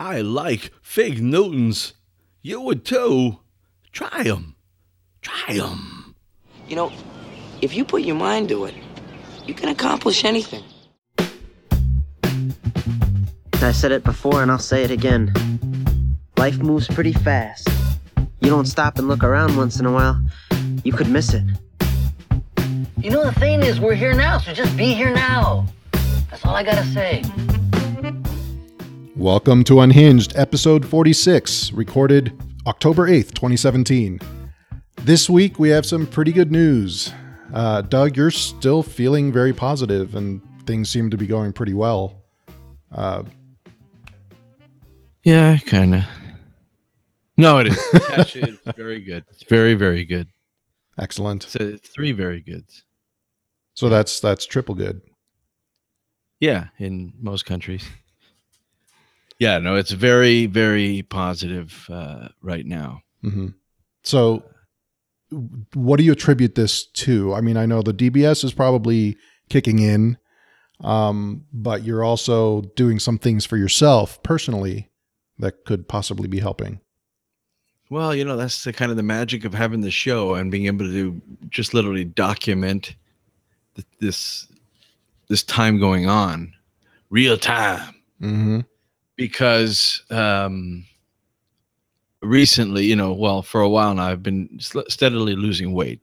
I like fig Newtons. You would too. Try 'em. Try 'em. You know, if you put your mind to it, you can accomplish anything. I said it before and I'll say it again. Life moves pretty fast. You don't stop and look around once in a while, you could miss it. You know, the thing is, we're here now, so just be here now. That's all I gotta say. Welcome to Unhinged, episode 46, recorded October 8th, 2017. This week we have some pretty good news. Uh, Doug, you're still feeling very positive and things seem to be going pretty well. Uh, Yeah, kind of. No, it is. Actually, it's very good. It's very, very good. excellent. It's uh, three very goods. So that's that's triple good. Yeah, in most countries. Yeah, no, it's very, very positive uh, right now. hmm So, what do you attribute this to? I mean, I know the DBS is probably kicking in, um, but you're also doing some things for yourself personally that could possibly be helping. Well, you know, that's the kind of the magic of having the show and being able to just literally document th- this this time going on, real time. Mm-hmm. Because um recently you know well for a while now i've been steadily losing weight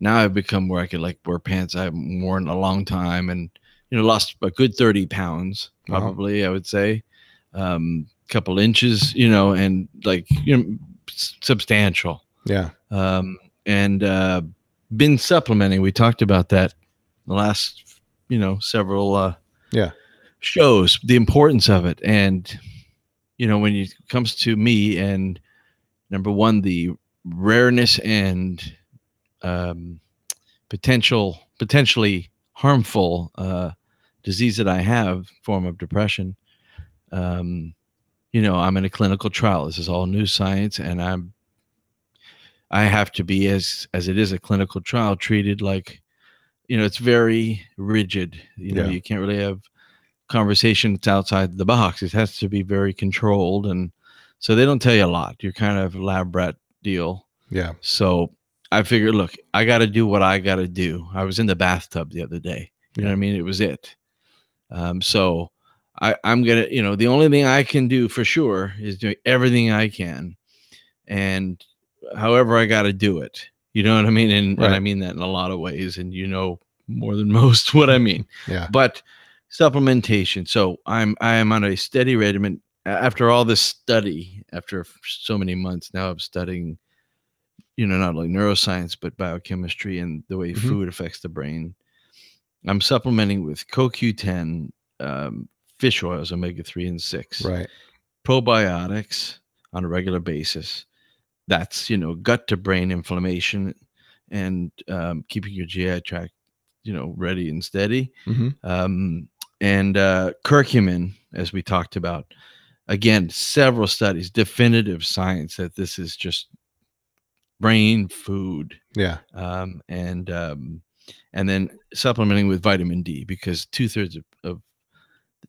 now i've become where i could like wear pants i haven't worn in a long time and you know lost a good 30 pounds Wow. probably i would say um couple inches you know and like you know substantial Yeah. um, and uh, been supplementing. We talked about that the last, you know, several uh, Yeah. Shows, the importance of it, and you know, when it comes to me and number one, the rareness and um, potential, potentially harmful uh, disease that I have, form of depression. Um, you know, I'm in a clinical trial. This is all new science, and I'm I have to be as as it is a clinical trial treated like you know it's very rigid you know Yeah. you can't really have conversation that's outside the box it has to be very controlled and so they don't tell you a lot you're kind of lab rat deal Yeah. so I figured look I got to do what I got to do I was in the bathtub the other day you know what I mean it was it um so I I'm gonna you know the only thing I can do for sure is doing everything I can and however I got to do it. You know what I mean? And, and I mean that in a lot of ways. And you know more than most what I mean. Yeah. But supplementation. So I'm I am on a steady regimen after all this study. After so many months now of studying, you know, not only neuroscience but biochemistry and the way Mhm. food affects the brain. I'm supplementing with CoQ10, um, fish oils, omega three and six Right. probiotics on a regular basis. That's you know gut to brain inflammation and um, keeping your GI tract you know ready and steady. hmm Um, and uh, curcumin, as we talked about, again, several studies, definitive science that this is just brain food Yeah. um, and um, and then supplementing with vitamin D because two thirds of, of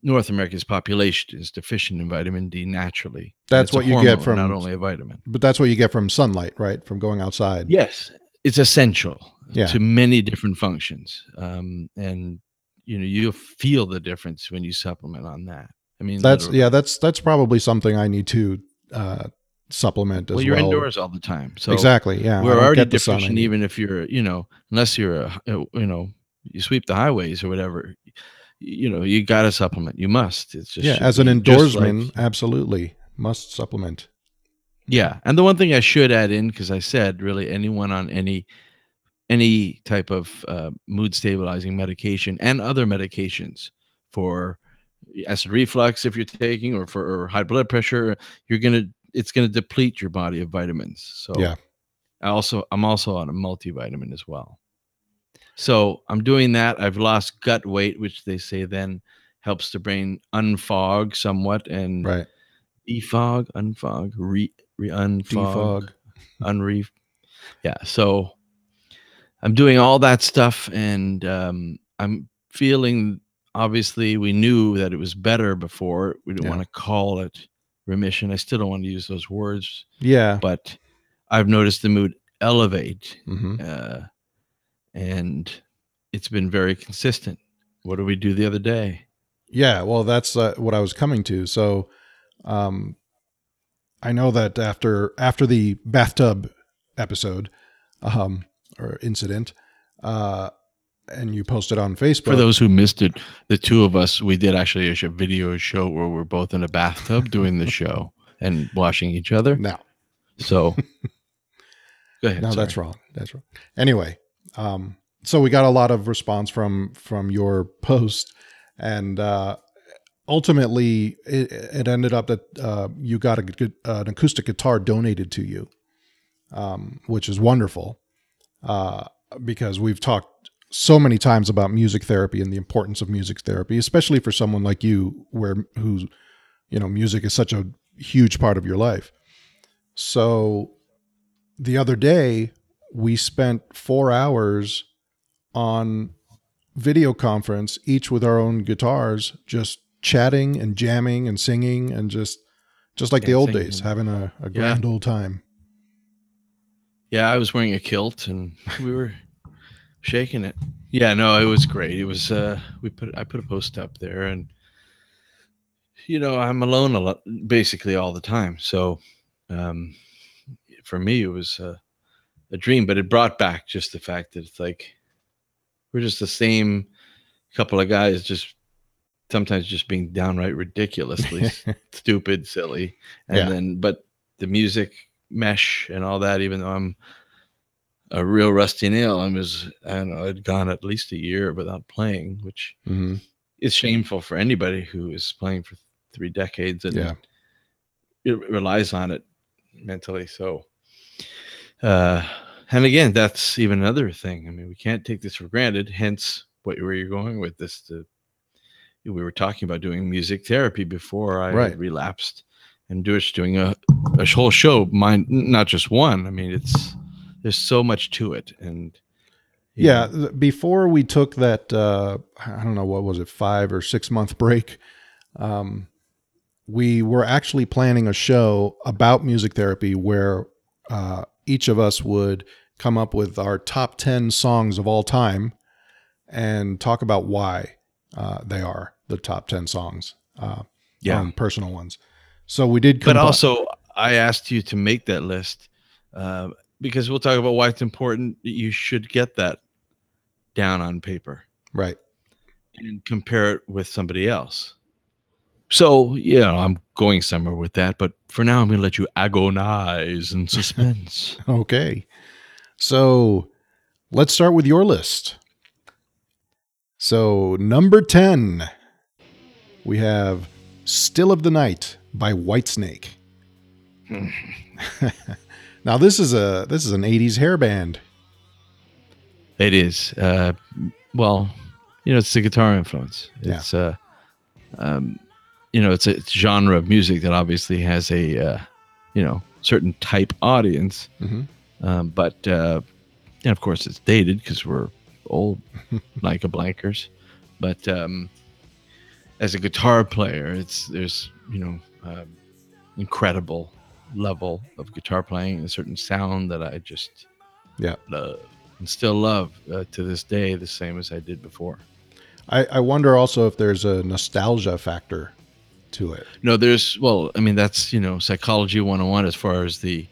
North America's population is deficient in vitamin D naturally. That's what you get from- not only a vitamin. But that's what you get from sunlight, right? From going outside. Yes, it's essential Yeah. to many different functions, um, and you know you'll feel the difference when you supplement on that. I mean, That's literally. yeah. That's that's probably something I need to uh, supplement as well, well. you're indoors all the time, so exactly. Yeah. We're already get the sun deficient even if you're you know unless you're a you know you sweep the highways or whatever you know you got to supplement you must it's just yeah. As an indoorsman, like- absolutely must supplement. yeah and the one thing i should add in because i said really anyone on any any type of uh, mood stabilizing medication and other medications for acid reflux if you're taking or for or high blood pressure you're gonna it's gonna deplete your body of vitamins so Yeah. I also I'm also on a multivitamin as well. So I'm doing that. I've lost gut weight, which they say then helps the brain unfog somewhat and Right. defog, unfog, re, re unfog, Defog. unre. Yeah. So I'm doing all that stuff, and um, I'm feeling. Obviously, we knew that it was better before. We didn't Yeah. want to call it remission. I still don't want to use those words, Yeah. but I've noticed the mood elevate, hmm uh, and it's been very consistent. What did we do the other day? Yeah, well, that's uh, what I was coming to. So, um, I know that after after the bathtub episode, um, or incident, uh, and you posted on Facebook. For those who missed it, the two of us, we did actually a video show where we're both in a bathtub doing the show and washing each other. no, So, go ahead. no, sorry. that's wrong. That's wrong. Anyway, um, so we got a lot of response from from your post, and uh, ultimately, it, it ended up that uh, you got a, an acoustic guitar donated to you, um, which is wonderful, uh, because we've talked so many times about music therapy and the importance of music therapy, especially for someone like you, where who's you know music is such a huge part of your life. So the other day we spent four hours on video conference each with our own guitars just chatting and jamming and singing and just just like the old days having a, a grand old time Yeah, I was wearing a kilt and we were shaking it. Yeah, no, it was great. It was uh we put I put a post up there and you know, I'm alone a lot basically all the time. So um for me it was uh, a dream, but it brought back just the fact that it's like we're just the same couple of guys just sometimes just being downright ridiculously stupid, silly. And Yeah. then but the music mesh and all that, even though I'm a real rusty nail, I was I don't know, I'd gone at least a year without playing, which hmm is shameful for anybody who is playing for three decades and Yeah. it relies on it mentally. So uh and again, that's even another thing. I mean, we can't take this for granted, hence what where you're going with this to we were talking about doing music therapy before I Right. relapsed and just doing a, a whole show, mine not just one. I mean, it's there's so much to it. And yeah know, before we took that uh i don't know what was it five or six month break um we were actually planning a show about music therapy where uh each of us would come up with our top 10 songs of all time and talk about why uh, they are the top 10 songs uh yeah. um, personal ones so we did but also I asked you to make that list uh, because we'll talk about why it's important that you should get that down on paper right and compare it with somebody else. So, yeah, I'm going somewhere with that, but for now, I'm going to let you agonize in suspense. Okay. So let's start with your list. So, number 10, we have Still of the Night by Whitesnake. now this is a this is an 80s hair band. it is. Uh, well, you know, it's the guitar influence. Yeah. It's, uh, um, you know, it's a genre of music that obviously has a, uh, you know, certain type audience. Mhm. Um, but uh, and of course it's dated because we're old like a blankers. But um, as a guitar player, it's there's you know um, incredible level of guitar playing and a certain sound that I just Yeah. love and still love uh, to this day the same as I did before. I, I wonder also if there's a nostalgia factor to it. No, there's well, I mean that's you know psychology 101 as far as the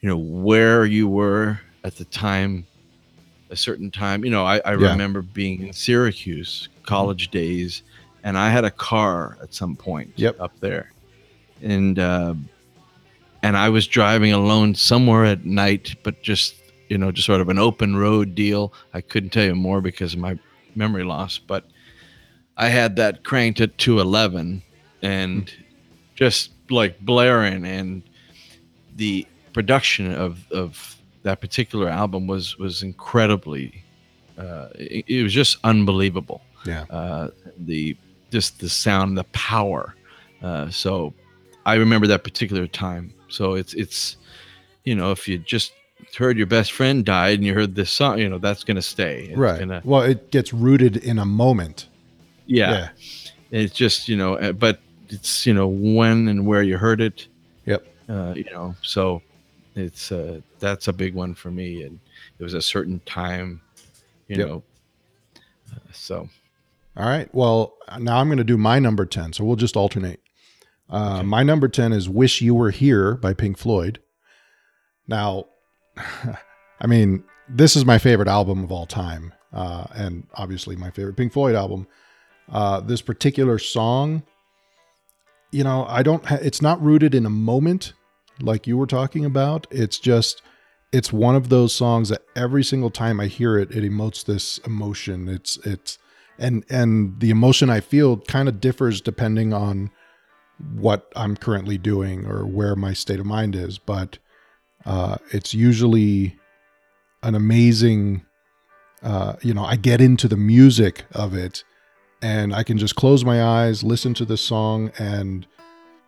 you know where you were at the time, a certain time. You know, I, I Yeah. remember being in Syracuse, college days, and I had a car at some point Yep. up there, and uh, and I was driving alone somewhere at night, but just you know just sort of an open road deal. I couldn't tell you more because of my memory loss, but I had that cranked at 211 and just like blaring and the production of of that particular album was was incredibly uh it, it was just unbelievable Yeah. uh the just the sound the power uh so i remember that particular time so it's it's you know if you just heard your best friend died and you heard this song you know that's gonna stay It's right. gonna- Well, it gets rooted in a moment. yeah it's just you know uh, but it's you know when and where you heard it. Yep. Uh, you know, so it's uh, that's a big one for me, and it was a certain time, you Yep. know. Uh, so All right. Well, now I'm going to do my number 10. So we'll just alternate. Uh, My number 10 is Wish You Were Here by Pink Floyd. Now, I mean, this is my favorite album of all time. Uh, and obviously my favorite Pink Floyd album. Uh, this particular song, you know, I don't, ha- it's not rooted in a moment like you were talking about. It's just, it's one of those songs that every single time I hear it, it emotes this emotion. It's, it's, and and the emotion I feel kind of differs depending on what I'm currently doing or where my state of mind is, but uh, it's usually an amazing. Uh, you know, I get into the music of it, and I can just close my eyes, listen to the song, and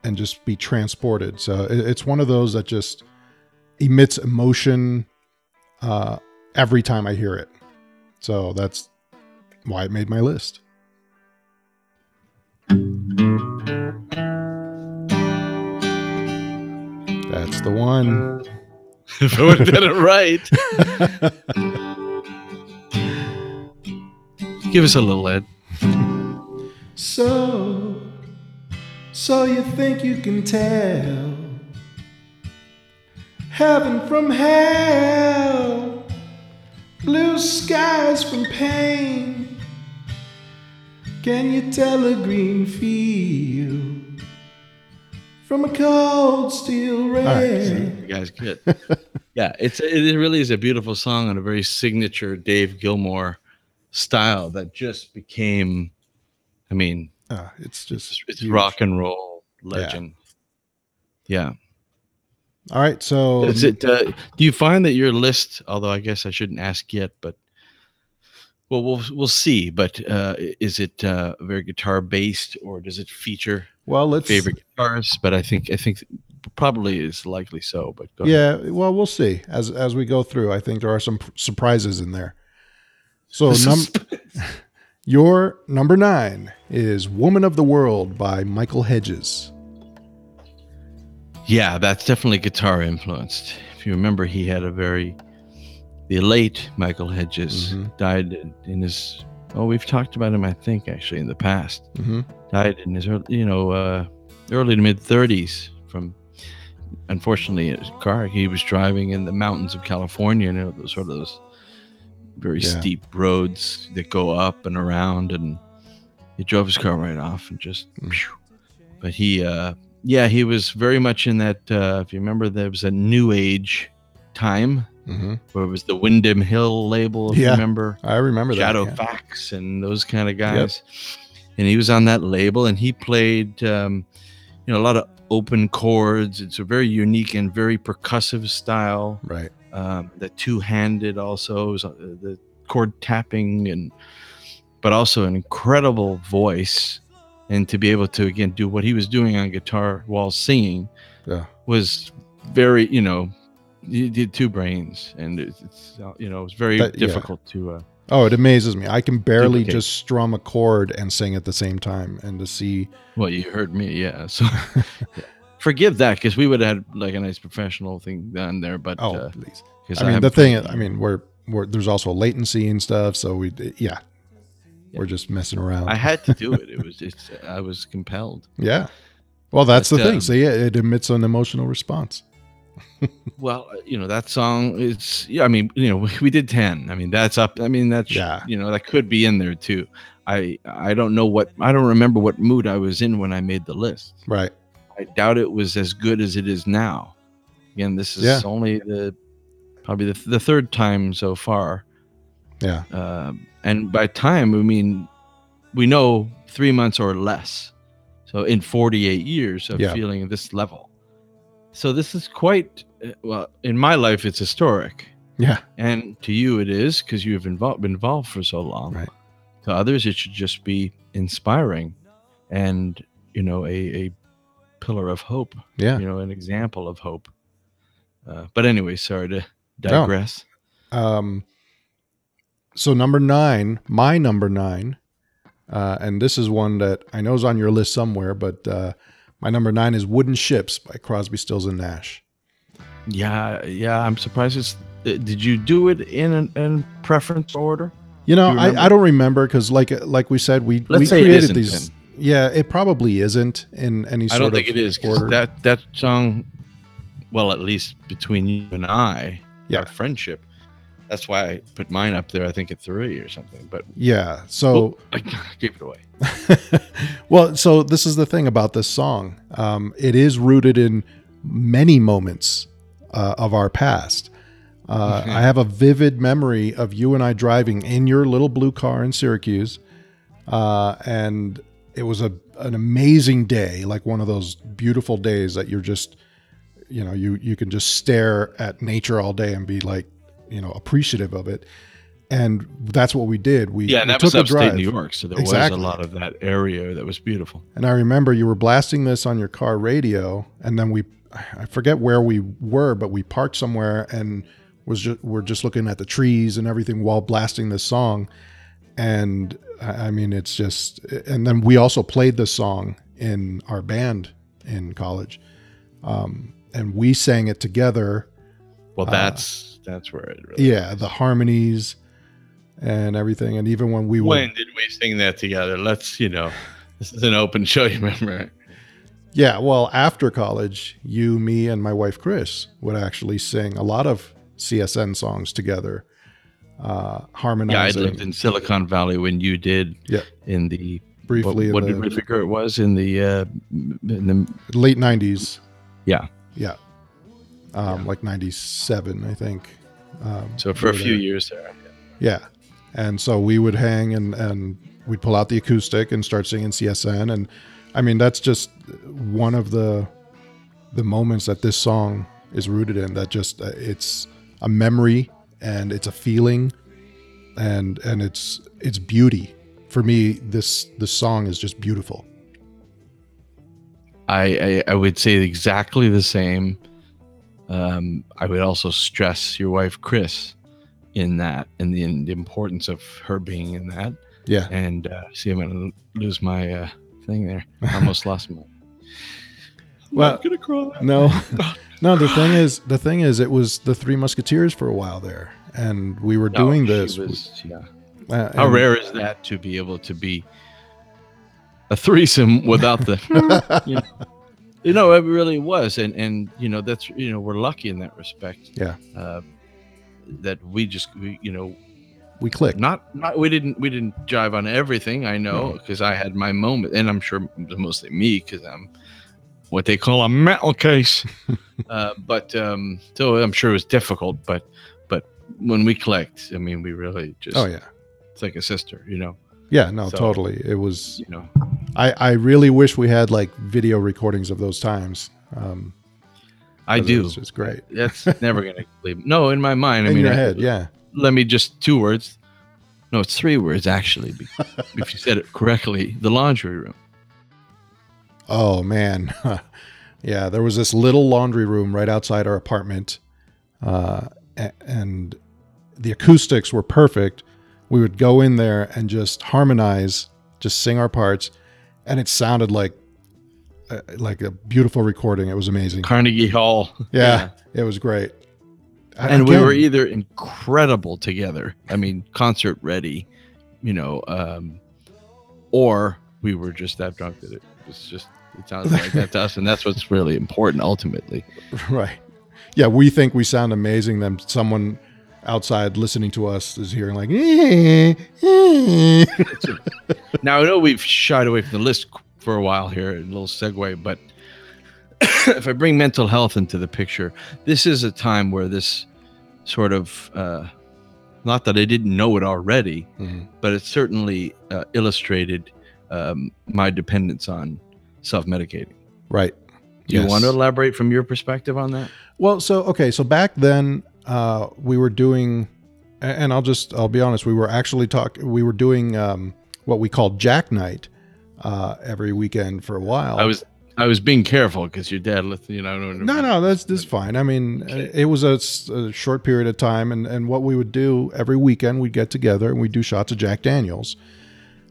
and just be transported. So it's one of those that just emits emotion uh, every time I hear it. So that's why it made my list. That's the one. if I would have done it right, give us a little Ed. So, so you think you can tell heaven from hell, blue skies from pain? Can you tell a green field from a cold steel rain? You guys good. yeah, it's it really is a beautiful song and a very signature Dave Gilmour style that just became. I mean, Ah, it's just it's, huge. rock and roll legend. Yeah. All right, so Is it? Uh, do you find that your list? Although I guess I shouldn't ask yet, but well, we'll we'll see. But uh, is it uh, very guitar based, or does it feature well, let's favorite guitarists? But I think I think probably is likely so. But go ahead. Yeah, well, we'll see as as we go through. I think there are some surprises in there. So num- your number nine is "Woman of the World" by Michael Hedges. Yeah, that's definitely guitar influenced. If you remember, he had a very the late Michael Hedges Mhm. died in- his. Oh, we've talked about him, I think, actually in the past. Mm-hmm. Died in his, early, you know, uh, early to mid thirties from, unfortunately, a car he was driving in the mountains of California. You know, those sort of those very Yeah. steep roads that go up and around, and he drove his car right off and just. Mm. phew. But he, uh, yeah, he was very much in that. Uh, if you remember, there was a new age time Mm-hmm. where it was the Windham Hill label. If Yeah. you remember, I remember Shadow that. yeah. Fax and those kind of guys. And he was on that label, and he played, um, you know, a lot of open chords. It's a very unique and very percussive style. Right. Um, the two-handed also, was, uh, the chord tapping, and but also an incredible voice. And to be able to again do what he was doing on guitar while singing Yeah. was very, you know, you did two brains, and it's, it's you know, it's very That- yeah. difficult to. Uh, Oh, it amazes me. I can barely Duplicate. just strum a chord and sing at the same time, and to see. Well, you heard me, yeah. So forgive that because we would have had like a nice professional thing done there, but Oh, uh, please. 'cause I mean, the thing. is- I mean, we're we're there's also latency and stuff, so we yeah, we're just messing around. I had to do it. It was it's I was compelled. yeah. Well, that's But, the thing. um, See, it, it emits an emotional response. Well, uh, you know that song is. Yeah, I mean, you know, we, we did ten. I mean, that's up. I mean, that's Yeah. you know that could be in there too. I I don't know what I don't remember what mood I was in when I made the list. Right. I doubt it was as good as it is now. Again, this is Yeah. only the probably the, the third time so far. Yeah. Um, and by time, we mean we know three months or less. So in 48 years of Yeah. feeling this level. So this is quite, uh, well, in my life, it's historic. Yeah. And to you, it is because you've involved, been involved for so long. Right. To others, it should just be inspiring and, you know, a, a pillar of hope, Yeah. you know, an example of hope. Uh, but anyway, sorry to digress. Um. So number nine, my number nine, uh, and this is one that I know is on your list somewhere. But uh, my number nine is "Wooden Ships" by Crosby, Stills, and Nash. Yeah, yeah. I'm surprised. It's. uh, Did you do it in in preference order? You know, Do you? I, I don't remember because, like like we said, we Let's we created isn't these. then. Yeah, it probably isn't in any I sort don't of think it is 'cause order. that that song. Well, at least between you and I, Yeah. our friendship. That's why I put mine up there. I think at three or something. But yeah, so I gave it away. well, so this is the thing about this song. Um, it is rooted in many moments uh, of our past. Uh, I have a vivid memory of you and I driving in your little blue car in Syracuse, uh, and it was a an amazing day, like one of those beautiful days that you're just, you know, you you can just stare at nature all day and be like, you know, appreciative of it. And that's what we did. We Yeah, and we that was took a upstate. New York, so there Exactly. was a lot of that area that was beautiful. And I remember you were blasting this on your car radio, and then we, I forget where we were, but we parked somewhere and was just we're just looking at the trees and everything while blasting this song, and I mean it's just, and then we also played this song in our band in college, um, and we sang it together. Well, Uh, that's where it really. Yeah, the harmonies and everything, and even when we would When did we sing that together? Let's you know, this is an open show. You remember? Yeah, well, after college, you, me, and my wife Chris would actually sing a lot of CSN songs together, uh, Yeah, I lived in Silicon Valley when you did. Yeah. In the briefly What, what in did we figure it was in the uh, in the late '90s. Yeah. yeah, um, like '97, I think. Um, so for we a few there. years there. Yeah, and so we would hang and and we'd pull out the acoustic and start singing CSN, and I mean that's just one of the the moments that this song is rooted in. That just uh, it's a memory and it's a feeling, and and it's it's beauty. For me, this this song is just beautiful. I, I I would say exactly the same. Um, I would also stress your wife Chris in that and the, in the importance of her being in that. Yeah, And uh, see, I'm gonna lose my uh, thing there. I almost lost my. Well, I'm gonna cry. no, no. The thing is, the thing is, it was the Three Musketeers for a while there, and we were No, doing this. was- yeah. uh, How and- rare is that to be able to be a threesome without the, you know, you know, it really was, and and you know that's you know we're lucky in that respect. Yeah. Uh, that we just we, you know We clicked. not not we didn't we didn't jive on everything I know because I had my moment and I'm sure mostly me because I'm what they call a metal case. uh, but um, so I'm sure it was difficult, but but when we clicked, I mean, we really just Oh yeah, it's like a sister, you know. Yeah. No, So- totally. It was. You know, I I really wish we had like video recordings of those times. Um, I do. It's, it's great. That's never gonna leave. No, in my mind, I in mean, your I- head, yeah. Let me just two words. No, it's three words actually. if you said it correctly, the laundry room. Oh man, yeah. There was this little laundry room right outside our apartment, uh, and the acoustics were perfect. We would go in there and just harmonize, just sing our parts, and it sounded like uh, like a beautiful recording. It was amazing. Carnegie Hall. Yeah, it was great. and we were either incredible together i mean concert ready you know um or we were just that drunk that it was just it sounded like that to us and that's what's really important ultimately right. Yeah, we think we sound amazing. Then someone outside listening to us is hearing like, now i know we've shied away from the list for a while here a little segue but if i bring mental health into the picture this is a time where this sort of uh not that i didn't know it already Mhm. but it certainly uh, illustrated um, my dependence on self-medicating. right. Do you want to elaborate from your perspective on that? Well, so okay, so back then uh, we were doing, and I'll just I'll be honest, we were actually talk we were doing um, what we called Jack Night uh, every weekend for a while. I was I was being careful because your dad, lit- you know. no, no, that's that's fine. I mean, Okay. it was a short period of time, and and what we would do every weekend, we'd get together and we'd do shots of Jack Daniels.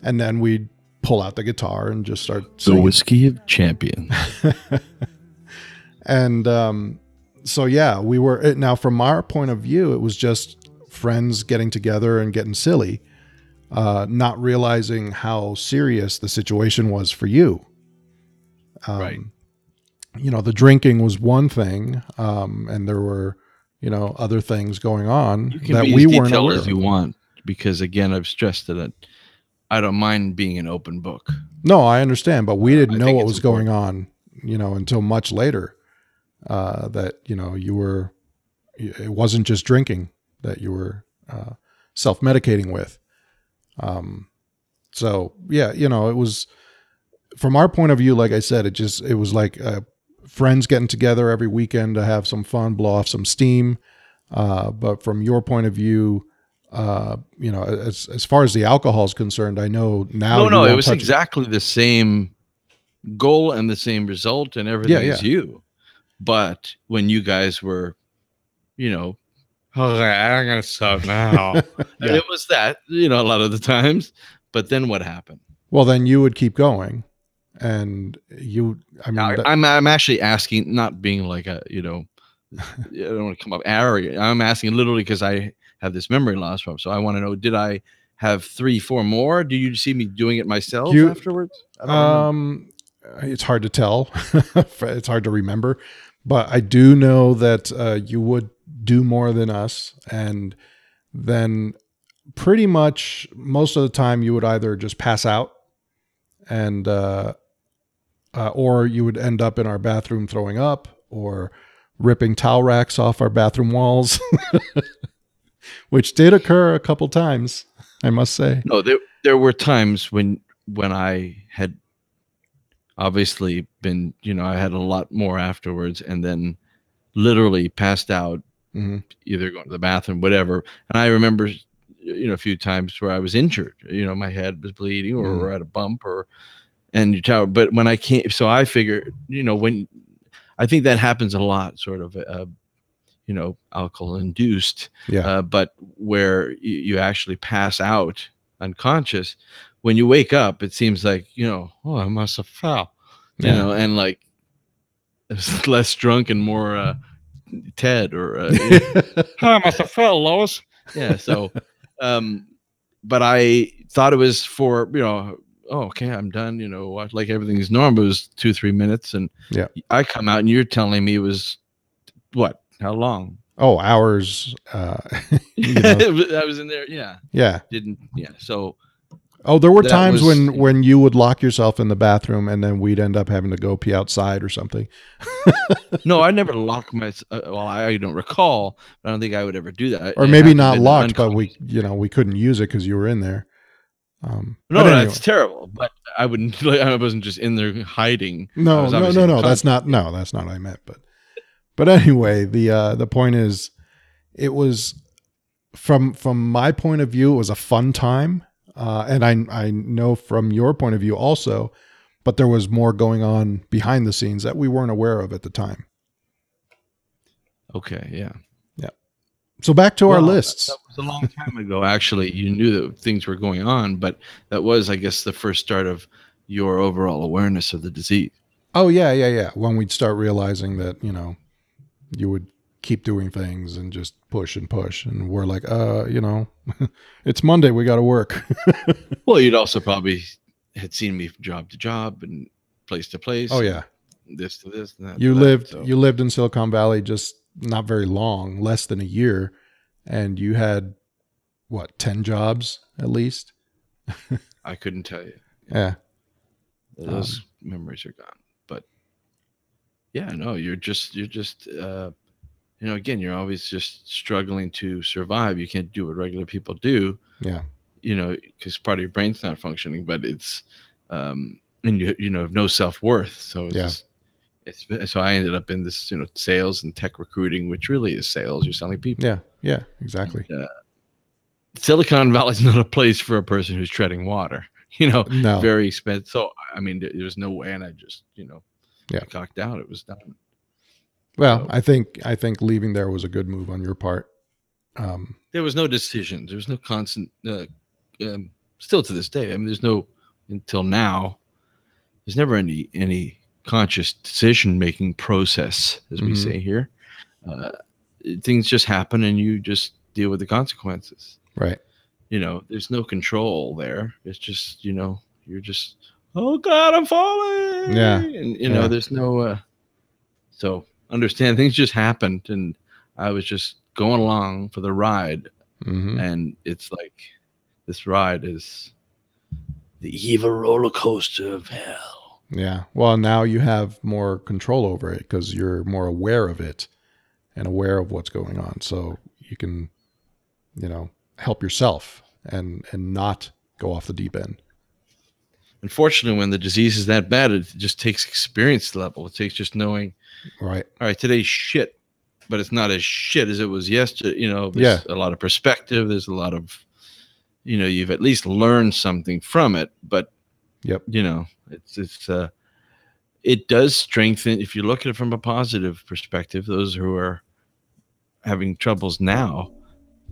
and then we'd pull out the guitar and just start The whiskey of champions. and um, so yeah, we were now from our point of view, it was just friends getting together and getting silly, uh, not realizing how serious the situation was for you. Um, Right. You know, the drinking was one thing, um, and there were, you know, other things going on You can that be we as weren't aware as of. you want because again, I've stressed that I don't mind being an open book. No, I understand, but we didn't I know what was going on, you know, until much later. Uh, that you know you were, it wasn't just drinking that you were uh, self medicating with. Um, so yeah, you know, it was from our point of view. Like I said, it just it was like uh, friends getting together every weekend to have some fun, blow off some steam. Uh, but from your point of view, uh, you know, as as far as the alcohol is concerned, I know now. no, no, it was exactly the same goal and the same result, and everything Yeah, is you. But when you guys were, you know, okay, I'm gonna stop now. Yeah. It was that, you know, a lot of the times. But then what happened? Well, then you would keep going, and you. I mean, Now, that- I'm I'm actually asking, not being like a, you know, I don't want to come up arrogant. I'm asking literally because I have this memory loss problem. So I want to know: Did I have three, four more? Do you see me doing it myself You- afterwards? I don't remember. um, it's hard to tell. it's hard to remember, but I do know that uh, you would do more than us, and then pretty much most of the time you would either just pass out, and uh, uh, or you would end up in our bathroom throwing up, or ripping towel racks off our bathroom walls, which did occur a couple times. I must say. No, there there were times when when I had obviously been, you know, I had a lot more afterwards, and then literally passed out, Mhm. either going to the bathroom, whatever. And I remember, you know, a few times where I was injured. You know, my head was bleeding, or, Mhm. or at a bump, or and you tell. But when I can't, so I figure, you know, when I think that happens a lot, sort of. Uh, you know, alcohol induced Yeah. uh, but where you, you actually pass out unconscious when you wake up it seems like you know oh i must have fell you Yeah. know and like less drunk and more uh ted or uh, you know, "Oh, i must have fell lois yeah so um but i thought it was for you know oh okay i'm done you know like everything's normal it was two three minutes and Yeah. i come out and you're telling me it was what how long oh, hours. Uh, you know, I was in there. Yeah, yeah. didn't. Yeah, so Oh, there were That times was- when when you would lock yourself in the bathroom and then we'd end up having to go pee outside or something. no, I never locked my. Uh, well, I don't recall. But I don't think I would ever do that. Or maybe not locked, but we you know, we couldn't use it cuz you were in there. Um No, but no, anyway. that's terrible. But I wouldn't. Like, I wasn't just in there hiding. No, no, no, no. That's not. No, that's not what I meant. But, but anyway, the uh, the point is, it was from from my point of view, it was a fun time, uh, and I I know from your point of view also, but there was more going on behind the scenes that we weren't aware of at the time. Okay, yeah. Yeah. So back to our Well, that- lists. That, was a long time ago. Actually, you knew that things were going on, but that was, I guess, the first start of your overall awareness of the disease. Oh yeah, yeah, yeah. When we'd start realizing that you know, you would keep doing things and just push and push, and we're like, uh, you know, it's Monday, we got to work. Well, you'd also probably had seen me from job to job and place to place. oh yeah. this to this. And that you that, lived so- you lived in Silicon Valley just not very long, less than a year, and you had what ten jobs at least. I couldn't tell you. Yeah, Those memories are gone. But yeah, no, you're just you're just uh you know, again, you're always just struggling to survive. You can't do what regular people do, yeah, you know, because part of your brain's not functioning, but it's um and you you know have no self worth. So it's Yeah. it's so I ended up in this, you know, sales and tech recruiting, which really is sales. You're selling people. yeah, yeah, exactly. Silicon Valley's not a place for a person who's treading water. You know, No, very expensive. So I mean, there- there's no way, and I just you know, Yeah. I cocked out. It was done. Well, so- I think I think leaving there was a good move on your part. Um, There was no decision. There was no constant uh, um, still to this day. I mean, there's no until now. There's never any any conscious decision making process, as we Mhm. say here. Uh, things just happen, and you just deal with the consequences. Right. You know, there's no control there. It's just you know, you're just oh god, I'm falling. Yeah. and you know, there's no. Uh, so understand things just happened, and I was just going along for the ride hmm and it's like this ride is the evil roller coaster of hell. Yeah. Well, now you have more control over it because you're more aware of it and aware of what's going on. So you can, you know, help yourself and and not go off the deep end. Unfortunately, when the disease is that bad, it just takes experience level. It takes just knowing, Right. all right, today's shit, but it's not as shit as it was yesterday. You know, there's a lot of perspective. There's a lot of, you know, you've at least learned something from it. But Yep. you know, it's it's uh, it does strengthen. If you look at it from a positive perspective, those who are having troubles now,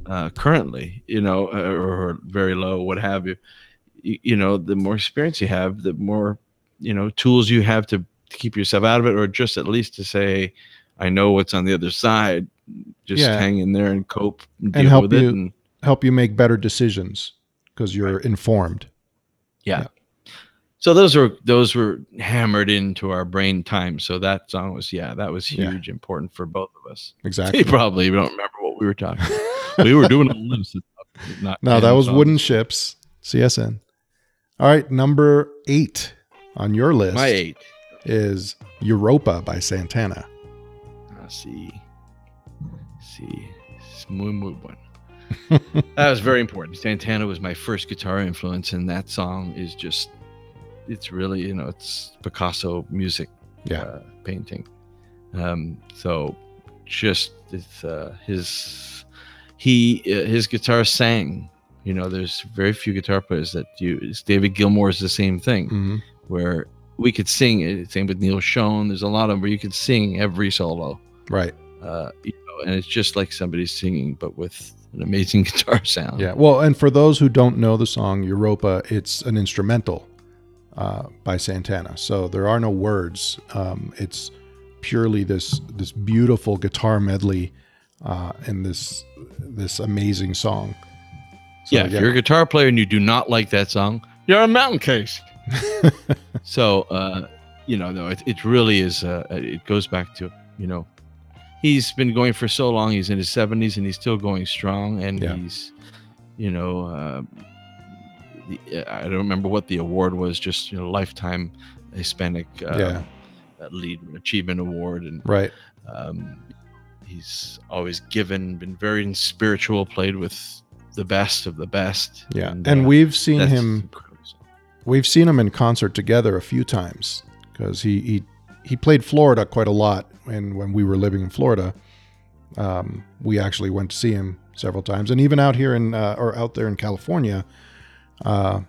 uh, currently, you know, uh, or very low, what have you, you, you know, the more experience you have, the more, you know, tools you have to, to keep yourself out of it, or just at least to say, I know what's on the other side. Just Yeah. hang in there and cope and, And help with you- it. And Help you make better decisions because you're informed. yeah. So those were those were hammered into our brain time. So that song was yeah, that was Yeah. huge, important for both of us. Exactly. You probably don't remember what we were talking. about. we were doing a list. Not No, that was songs. Wooden Ships, CSN. All right, number eight on your list My eight. is Europa by Santana. I see, see, it's muy muy bueno. that was very important. Santana was my first guitar influence, and that song is just, it's really, you know, it's Picasso music Yeah. uh, painting. Um, so just it's uh, his, he, uh, his guitar sang. You know, there's very few guitar players that do. It's David Gilmour is the same thing hmm where we could sing it. Same with Neal Schon. There's a lot of them where you could sing every solo Right. uh, you know, and it's just like somebody singing, but with an amazing guitar sound. Yeah. Well, and for those who don't know the song Europa, it's an instrumental uh, by Santana. So there are no words. Um, it's purely this this beautiful guitar medley uh, and this this amazing song. So, yeah, if you're a guitar player and you do not like that song, you're a mountain case. so, uh, you know, no, it, it really is. Uh, it goes back to, you know, he's been going for so long. He's in his 70s and he's still going strong. And Yeah. he's, you know, uh, the, I don't remember what the award was, just, you know, Lifetime Hispanic uh, Yeah. Lead Achievement Award. And right. um, he's always given, been very spiritual, played with the best of the best. Yeah. And, uh, we've seen him we've seen him in concert together a few times because he, he he played Florida quite a lot and when we were living in Florida um, we actually went to see him several times and even out here in uh, or out there in California uh,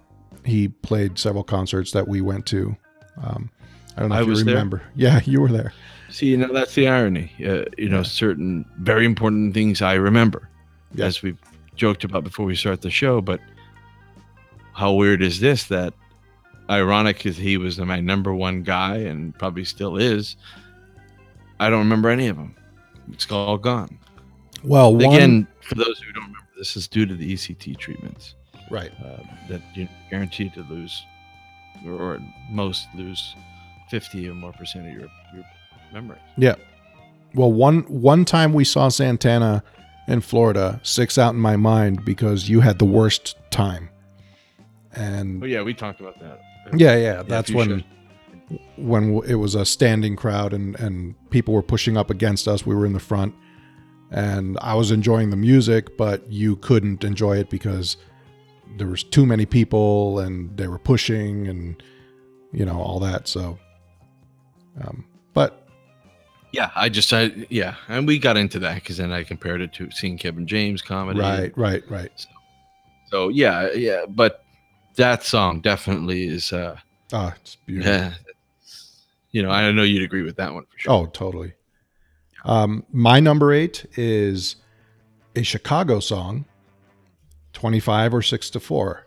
he played several concerts that we went to um, I don't know I if you was there. remember yeah you were there See, you know, that's the irony. Uh, you know, certain very important things I remember, Yeah. as we've joked about before we start the show. But how weird is this that ironic is he was my number one guy and probably still is. I don't remember any of them. It's all gone. well one, Again, for those who don't remember, this is due to the ECT treatments right uh, that you're guaranteed to lose, or, at most lose 50 or more percent of your, your memory. Yeah. Well, one one time we saw Santana in Florida sticks out in my mind because you had the worst time. And Oh yeah, we talked about that. yeah, yeah, that's you when should. when it was a standing crowd and and people were pushing up against us. We were in the front, and I was enjoying the music, but you couldn't enjoy it because there was too many people and they were pushing and you know all that. So, um, Yeah, I just I yeah, and we got into that because then I compared it to seeing Kevin James comedy. right, right, right. So so yeah, yeah, but that song definitely is. uh Ah, it's beautiful. Yeah, you know, I know you'd agree with that one for sure. Oh, totally. Um, my number eight is a Chicago song, 25 or 6 to 4.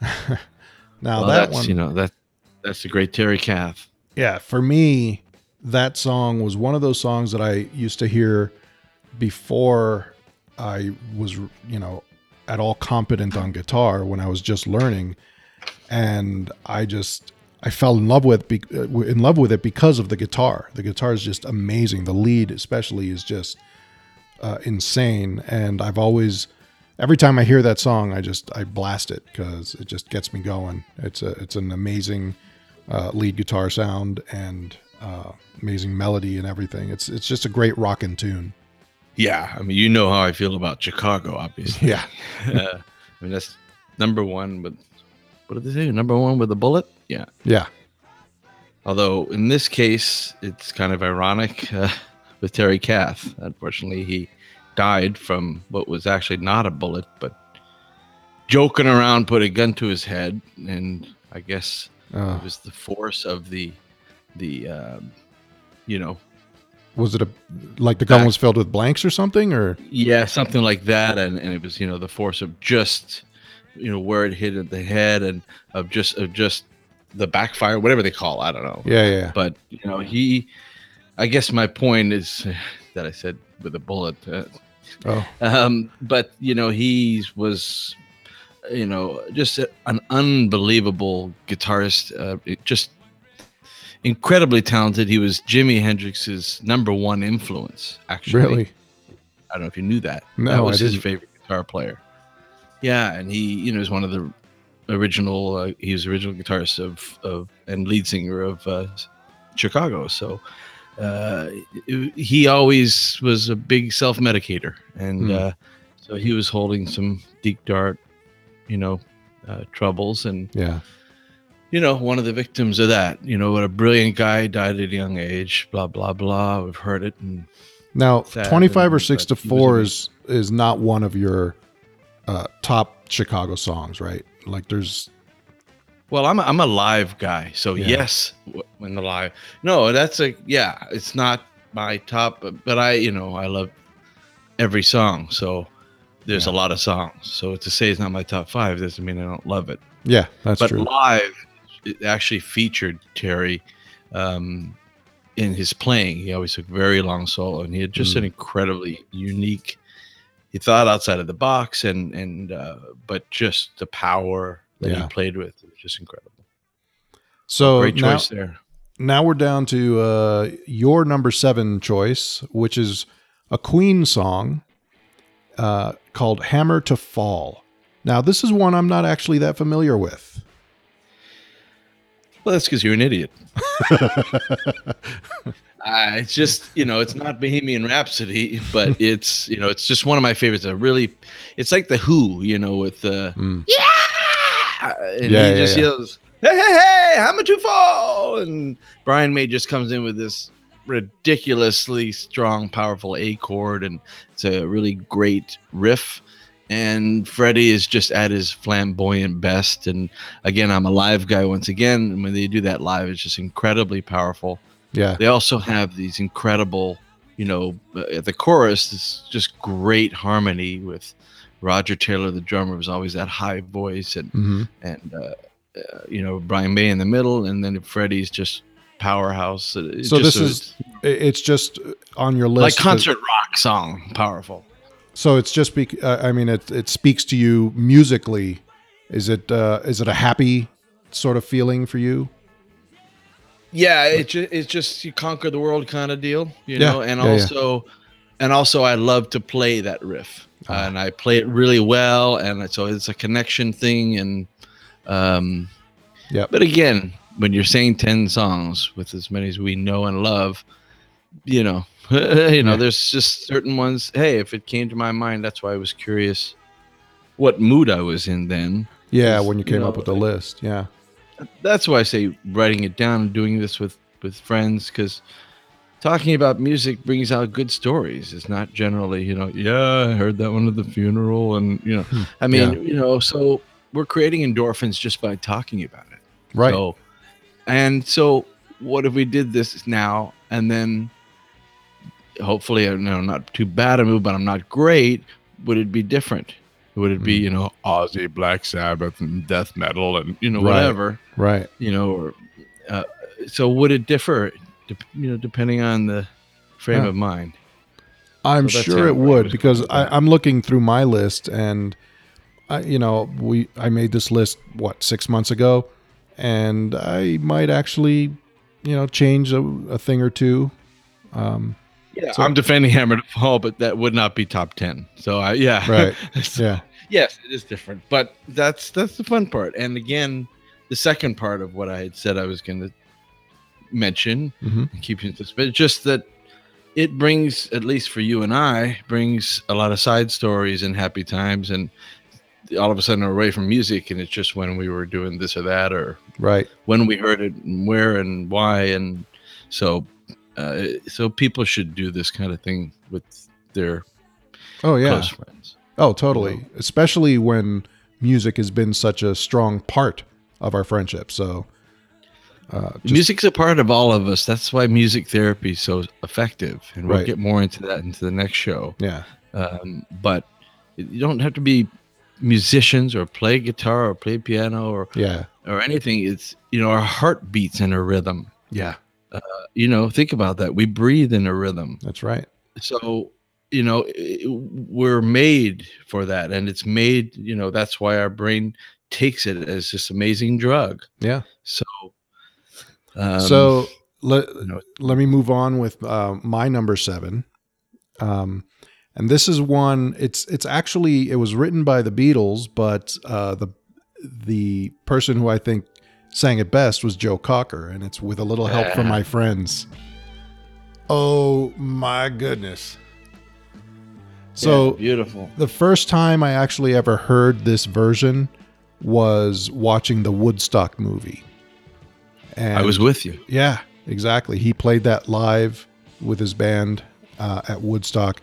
now well, that that's one, you know that that's the great Terry Kath. yeah, for me, that song was one of those songs that I used to hear before I was, you know, at all competent on guitar when I was just learning, and I just I fell in love with uh, in love with it because of the guitar. The guitar is just amazing. The lead, especially, is just uh, insane, and I've always. Every time I hear that song, I just I blast it because it just gets me going. It's a it's an amazing uh, lead guitar sound and uh, amazing melody and everything. It's it's just a great rockin' tune. Yeah, I mean, you know how I feel about Chicago, obviously. Yeah, uh, I mean, that's number one with what did they say? Number one with a bullet. Yeah. yeah, Although in this case, it's kind of ironic uh, with Terry Kath. Unfortunately, he died from what was actually not a bullet, but joking around, put a gun to his head, and I guess uh, it was the force of the the um, you know was it a like the gun was filled with blanks or something or? Yeah something like that and, and it was you know the force of just you know where it hit at the head and of just of just the backfire whatever they call it, i don't know. Yeah yeah but you know he i guess my point is that i said with a bullet uh, oh. um but you know he was you know just an unbelievable guitarist uh, just incredibly talented. He was jimi hendrix's number one influence actually. Really? I don't know if you knew that. No, that was his favorite guitar player. Yeah and he you know is one of the original uh, he was the original guitarist of of and lead singer of uh, chicago. So uh, he always was a big self-medicator. And Hmm. uh, so he was holding some deep dart you know uh, troubles. And yeah you know one of the victims of that you know what a brilliant guy died at a young age blah blah blah we've heard it and now Sad, 25 or 6 to 4 is is not one of your uh top chicago songs right like there's Well, I'm a, I'm a live guy, so Yeah. yes, when the live. No, that's a yeah. It's not my top, but, but I you know I love every song. So there's Yeah. a lot of songs. So to say it's not my top five doesn't mean I don't love it. yeah that's but true live, it actually featured Terry um, in his playing. He always took very long solo, and he had just Mm. an incredibly unique. He thought outside of the box, and and uh, but just the power that Yeah. he played with was just incredible. so Great now, choice there. now we're down to uh your number seven choice which is a queen song uh called hammer to fall now this is one i'm not actually that familiar with Well, that's because you're an idiot. Uh, it's just you know, it's not Bohemian Rhapsody, but it's you know, it's just one of my favorites. A really, it's like the Who, you know, with the Mm. yeah, and Yeah, he yeah, just yeah. yells, "Hey, hey, hey, how much you fall?" And Brian May just comes in with this ridiculously strong, powerful A chord, and it's a really great riff. And Freddie is just at his flamboyant best. And again, I'm a live guy once again. And when they do that live, it's just incredibly powerful. yeah They also have these incredible, you know, uh, the chorus is just great harmony with Roger Taylor, the drummer, was always that high voice, and hmm and uh, uh, you know Brian May in the middle, and then Freddie's just powerhouse. It's So just this a- is- it's just on your list like concert rock song, powerful. So it's just bec- uh, I mean it it speaks to you musically. Is it uh is it a happy sort of feeling for you? Yeah, it ju- it's just you conquer the world kind of deal, you Yeah, know. And yeah, yeah. also, and also, I love to play that riff, Ah. and I play it really well, and so it's a connection thing. And um, Yep. But again, when you're saying ten songs with as many as we know and love, you know, you know, there's just certain ones. Hey, if it came to my mind, that's why I was curious what mood I was in then. Yeah, when you you came know, up with the list. Yeah. that's why I say writing it down and doing this with with friends because talking about music brings out good stories. It's not generally, you know, yeah, I heard that one at the funeral, and you know, hmm. I mean, Yeah. you know, so we're creating endorphins just by talking about it. Right. So, and so, what if we did this now and then? Hopefully, I know not too bad a move, but I'm not great. Would it be different? Would it be Mhm. you know Ozzy, Black Sabbath, and death metal, and you know Right. whatever Right. you know? Or, uh, so would it differ? Dep- you know, depending on the frame Yeah. of mind. I'm So sure it would because I, i'm looking through my list and I, you know, we I made this list what six months ago, and I might actually, you know, change a, a thing or two. Um, Yeah, So- I'm defending Hammer to Fall, but that would not be top ten. So I, yeah, Right. It's- yeah, yes, it is different, but that's that's the fun part. And again, the second part of what I had said I was going to mention, Mhm. and keep you suspense, just that it brings, at least for you and I, brings a lot of side stories and happy times, and all of a sudden away from music, and it's just when we were doing this or that, or right. when we heard it, and where and why, and so. Uh, so people should do this kind of thing with their Oh yeah. close friends. Oh, totally. Especially when music has been such a strong part of our friendship. So, uh, just, Music's a part of all of us. That's why music therapy is so effective, and we'll Right. get more into that into the next show. yeah, Um, but you don't have to be musicians or play guitar or play piano or yeah, or anything. It's you know our heart beats in a rhythm. yeah. You know, think about that. We breathe in a rhythm. That's right. So you know i- we're made for that, and it's made. You know that's why our brain takes it as this amazing drug. Yeah. So. Um, so let you know, let me move on with uh, my number seven. Um, and this is one. It's it's actually it was written by the Beatles, but uh, the the person who I think sang it best was Joe Cocker, and it's with a little help from my friends. Oh my goodness! So yeah, beautiful. the first time I actually ever heard this version was watching the Woodstock movie. And I was with you. yeah, exactly. He played that live with his band uh, at Woodstock,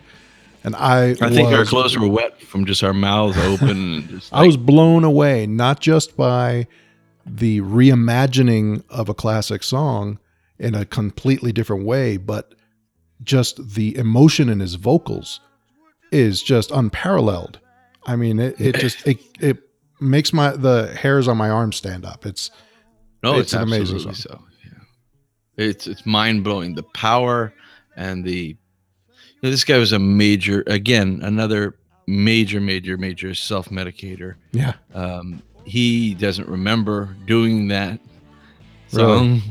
and I I think our clothes were wet from just our mouths open. Just I was blown away, not just by the reimagining of a classic song in a completely different way, but just the emotion in his vocals is just unparalleled. I mean, it, it just it it makes my the hairs on my arm stand up. It's no, it's it's, an amazing song. so. Yeah. It's it's mind blowing. The power and the you know, this guy was a major again another major major major self medicator. yeah, Um, he doesn't remember doing that Really? song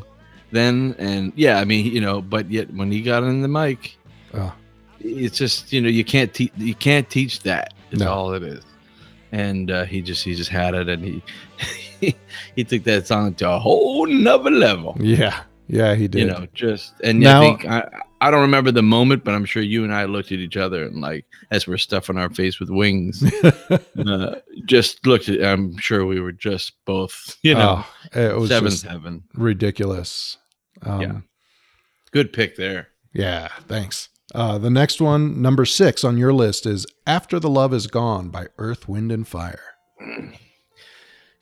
then, and yeah, I mean you know, but yet when he got in the mic, Oh. it's just you know you can't teach you can't teach that. Is No. all it is. And uh, he just he just had it, and he he took that song to a whole nother level. yeah, yeah. He did. You know, just and Now- I think I I don't remember the moment, but I'm sure you and I looked at each other and like as we're stuffing our face with wings, uh, just looked at. I'm sure we were just both you know Oh, it was seventh just heaven. ridiculous. Um, Yeah. Good pick there. Yeah, thanks. Uh, the next one, number six on your list, is After the Love Is Gone by Earth, Wind, and Fire.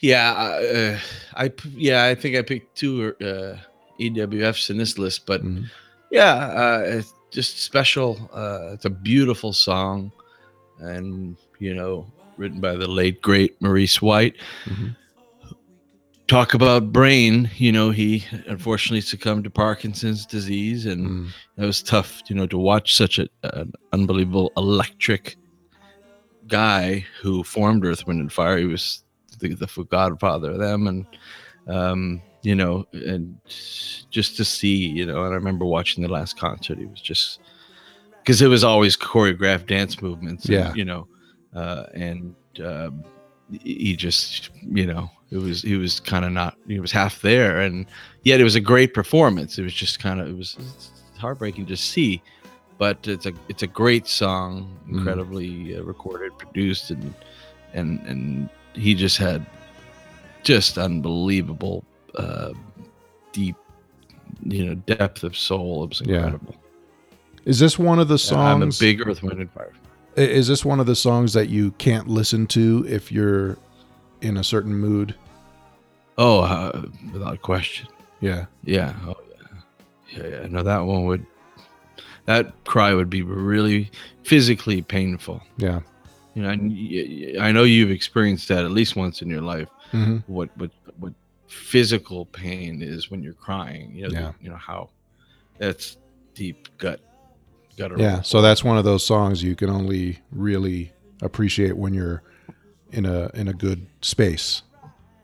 Yeah, uh, I yeah I think I picked two uh, EWFs in this list, but Mhm. Yeah, uh, it's just special. Uh, it's a beautiful song, and you know, written by the late great Maurice White. Mhm. Talk about brain. You know, he unfortunately succumbed to Parkinson's disease, and Mm. it was tough. You know, to watch such a, an unbelievable electric guy who formed Earth, Wind, and Fire. He was the, the godfather of them, and um, you know, and just to see, you know, and I remember watching the last concert. He was just because it was always choreographed dance movements. and, Yeah. you know, uh, and um, he just, you know, it was he was kind of not he was half there, and yet it was a great performance. It was just kind of it was heartbreaking to see, but it's a it's a great song, Mm. incredibly uh, recorded, produced, and and and he just had just unbelievable uh, deep, you know, depth of soul. It was Yeah. incredible. Is this one of the songs? I'm a big Earth, Wind, and Fire. Is this one of the songs that you can't listen to if you're in a certain mood? Oh, uh, without question. Yeah. Yeah. Oh, yeah. Yeah. Yeah. No, that one would. That cry would be really physically painful. Yeah. You know, I, I know you've experienced that at least once in your life. Mhm. What what what physical pain is when you're crying. You know, Yeah. you know how that's deep gut guttural. Yeah, so that's one of those songs you can only really appreciate when you're in a in a good space.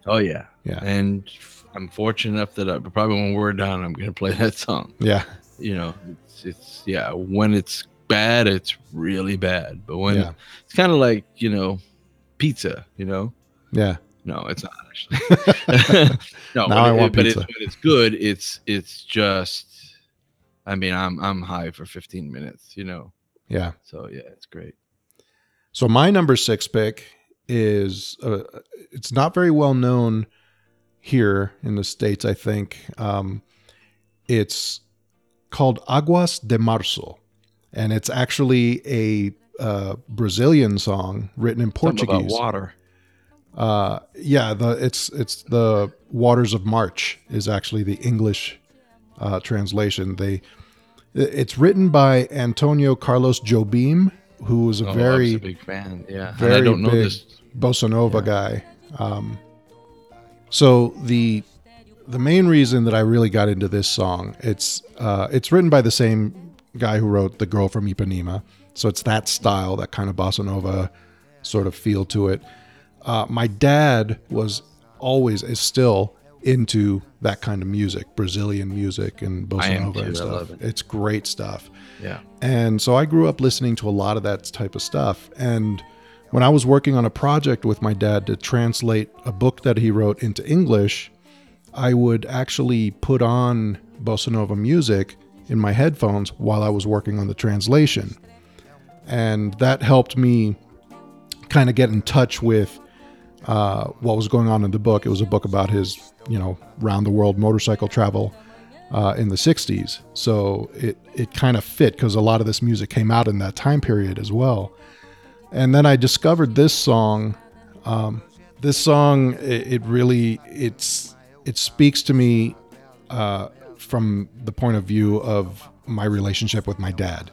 Oh yeah. Yeah. And I'm fortunate enough that I, probably when we're done, I'm gonna play that song. Yeah, You know, it's, it's yeah. When it's bad, it's really bad. But when Yeah. it's kind of like you know, pizza. You know, yeah, no, it's not actually. no, Now I it- want but pizza. It's, when it's good, it's it's just. I mean, I'm I'm high for 15 minutes. You know, yeah. so yeah, it's great. So my number six pick is uh, it's not very well known here in the states. I think um, it's called Águas de Março, and it's actually a uh, Brazilian song written in Something Portuguese. about water. Uh, yeah, the it's it's the Waters of March is actually the English uh, translation. They it's written by Antonio Carlos Jobim, who was a Oh, very a big fan. Yeah, and very I don't know big this. bossa nova guy. Um, so the the main reason that I really got into this song it's uh, it's written by the same guy who wrote "The Girl from Ipanema," so it's that style, that kind of bossa nova sort of feel to it. Uh, my dad was always is still into that kind of music, Brazilian music and bossa nova and stuff. it. It's great stuff. Yeah. And so I grew up listening to a lot of that type of stuff. And when I was working on a project with my dad to translate a book that he wrote into English, I would actually put on bossa nova music in my headphones while I was working on the translation. And that helped me kind of get in touch with uh, what was going on in the book. It was a book about his, you know, round the world motorcycle travel uh, in the 60s. So it, it kind of fit because a lot of this music came out in that time period as well. And then I discovered this song. Um, this song, it, it really, it's, it speaks to me uh, from the point of view of my relationship with my dad.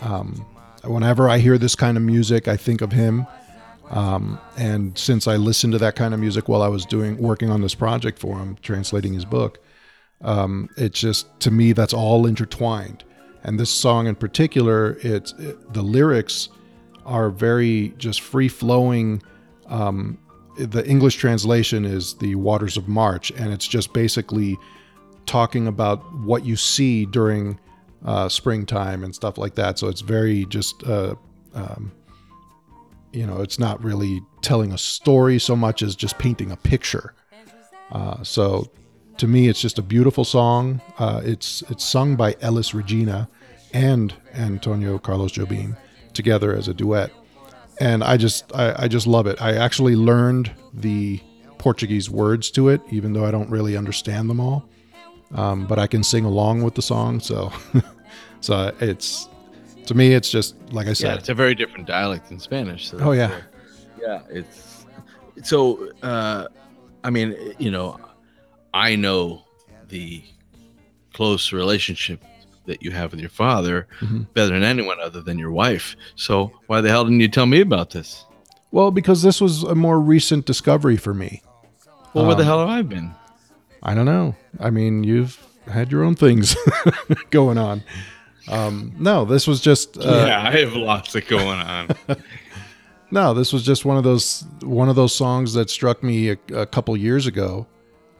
Um, whenever I hear this kind of music, I think of him. Um, and since I listened to that kind of music while I was doing working on this project for him, translating his book, um, it's just to me that's all intertwined. And this song in particular, it's it, the lyrics are very just free flowing. Um, the English translation is the Waters of March, and it's just basically talking about what you see during uh, springtime and stuff like that. So it's very just, uh, um, you know, it's not really telling a story so much as just painting a picture. Uh, so to me, it's just a beautiful song. Uh, it's it's sung by Elis Regina and Antonio Carlos Jobim together as a duet, and I just I, I just love it. I actually learned the Portuguese words to it, even though I don't really understand them all. Um, but I can sing along with the song, so so it's to me it's just like I said. Yeah, said. it's a very different dialect than Spanish. So Oh, yeah. yeah. It's so. Uh, I mean, you know, I know the close relationship that you have with your father Mhm. better than anyone other than your wife. So why the hell didn't you tell me about this? Well, because this was a more recent discovery for me. Well, where the Um, hell have I been? I don't know. I mean, you've had your own things going on. Um, no, this was just uh, yeah, I have lots of going on. no, this was just one of those one of those songs that struck me a, a couple years ago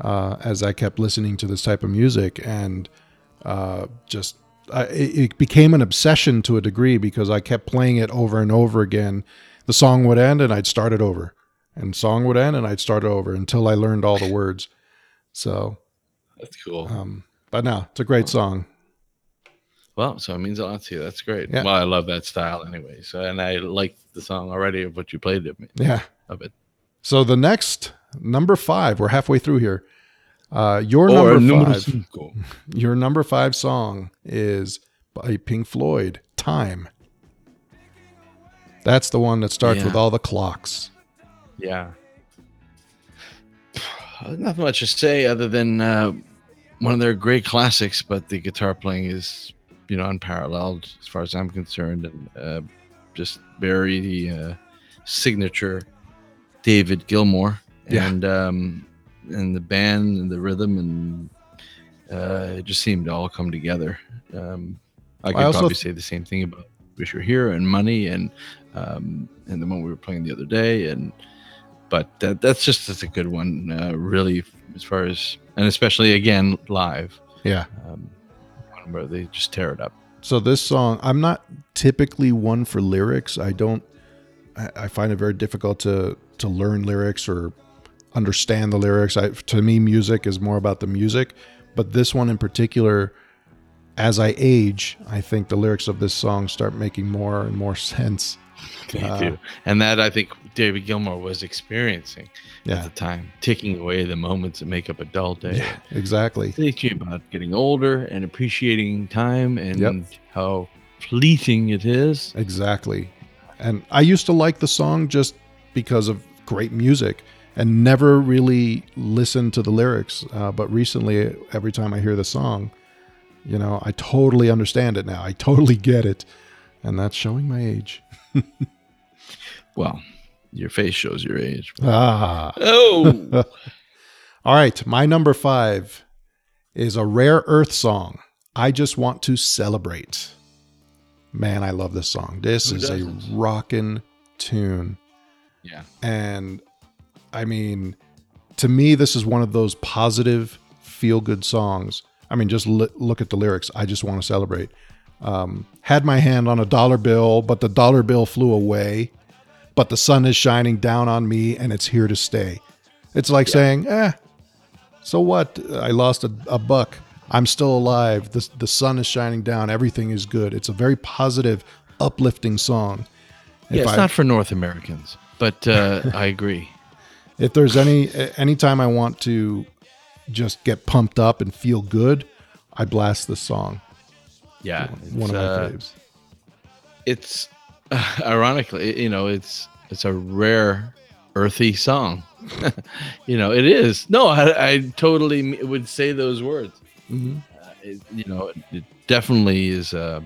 uh, as I kept listening to this type of music, and uh, just I, it, became an obsession to a degree because I kept playing it over and over again. The song would end, and I'd start it over, and song would end, and I'd start it over until I learned all the words. So, That's cool. um, but no, it's a great song. Well, so it means a lot to you. That's great. Yeah. Well, I love that style anyway. So, and I like the song already of what you played of me Yeah. of it. So the next number five, we're halfway through here. Uh, your Or number five, cinco. your number five song is by Pink Floyd, "Time." That's the one that starts Yeah. with all the clocks. Yeah. Nothing much to say other than uh, one of their great classics, but the guitar playing is, you know, unparalleled as far as I'm concerned. And uh, just very uh, signature David Gilmour Yeah. and um, and the band and the rhythm and uh, it just seemed to all come together. Um, I could also probably th- say the same thing about Wish You Were Here and Money and um, and the one we were playing the other day and but that, that's just that's a good one uh, really as far as and especially again live Yeah. um, where they just tear it up. So this song, I'm not typically one for lyrics. I don't. I, I find it very difficult to to learn lyrics or understand the lyrics. I, to me, music is more about the music. But this one in particular, as I age, I think the lyrics of this song start making more and more sense. Me Uh, too. And that I think David Gilmour was experiencing Yeah. at the time, taking away the moments that make up a dull day. Yeah, exactly. Thinking about getting older and appreciating time and Yep. how fleeting it is. Exactly. And I used to like the song just because of great music and never really listened to the lyrics. Uh, but recently, every time I hear the song, you know, I totally understand it now. I totally get it. And that's showing my age. Well, your face shows your age. Ah. Oh, All right. My number five is a rare earth song. I just want to celebrate. Man, I love this song. This Who is a doesn't? rockin' tune. yeah. And I mean, to me, this is one of those positive, feel good songs. I mean, just look at the lyrics. I just want to celebrate. Um, had my hand on a dollar bill, but the dollar bill flew away. But the sun is shining down on me and it's here to stay. It's like saying, eh, so what? I lost a, a buck. I'm still alive. The, the sun is shining down. Everything is good. It's a very positive, uplifting song. Yeah, If it's I- not for North Americans, but uh, I agree. if there's any anytime I want to just get pumped up and feel good, I blast this song. Yeah. One of it's, my uh, faves. it's ironically you know it's it's a rare earthy song you know it is no i, I totally would say those words Mhm. uh, it, you know it, it definitely is uh,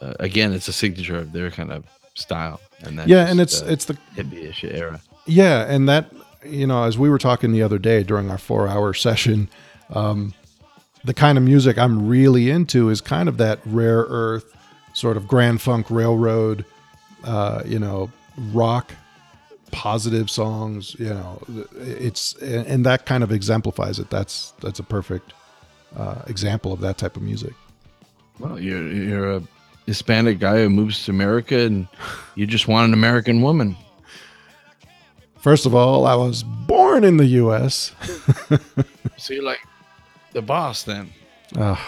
uh, again it's a signature of their kind of style and that Yeah, and it's it's the hippie-ish era yeah, and that you know, as we were talking the other day during our four hour session, um, the kind of music I'm really into is kind of that rare earth sort of Grand Funk Railroad, uh, you know, rock positive songs. You know, it's and that kind of exemplifies it. That's that's a perfect uh, example of that type of music. well you're you're a hispanic guy who moves to america and you just want an american woman First of all, I was born in the U.S. so you're like the boss then Ugh,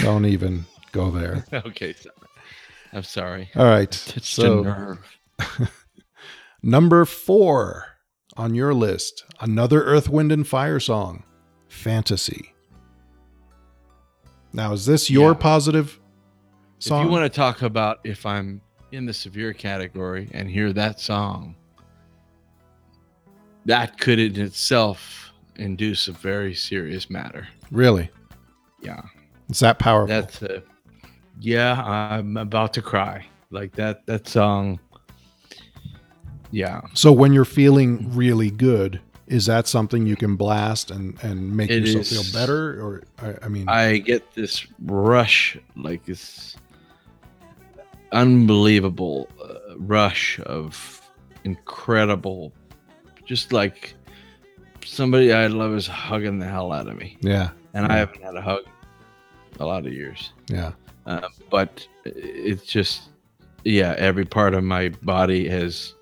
don't even go there. okay sorry. i'm sorry All right. Touched So a nerve. number four on your list, another Earth, Wind, and Fire song, "Fantasy." Now, is this your Yeah. positive song? If you want to talk about if I'm in the severe category and hear that song, that could in itself induce a very serious matter. Really, Yeah. it's that powerful. That's a, yeah, I'm about to cry. Like that that song. Yeah. so when you're feeling really good, is that something you can blast and and make It yourself is- feel better? Or I, I mean, I get this rush, like this unbelievable uh, rush of incredible, just like somebody I love is hugging the hell out of me, yeah, and I haven't had a hug in a lot of years. yeah, Uh, but it's just, yeah, every part of my body has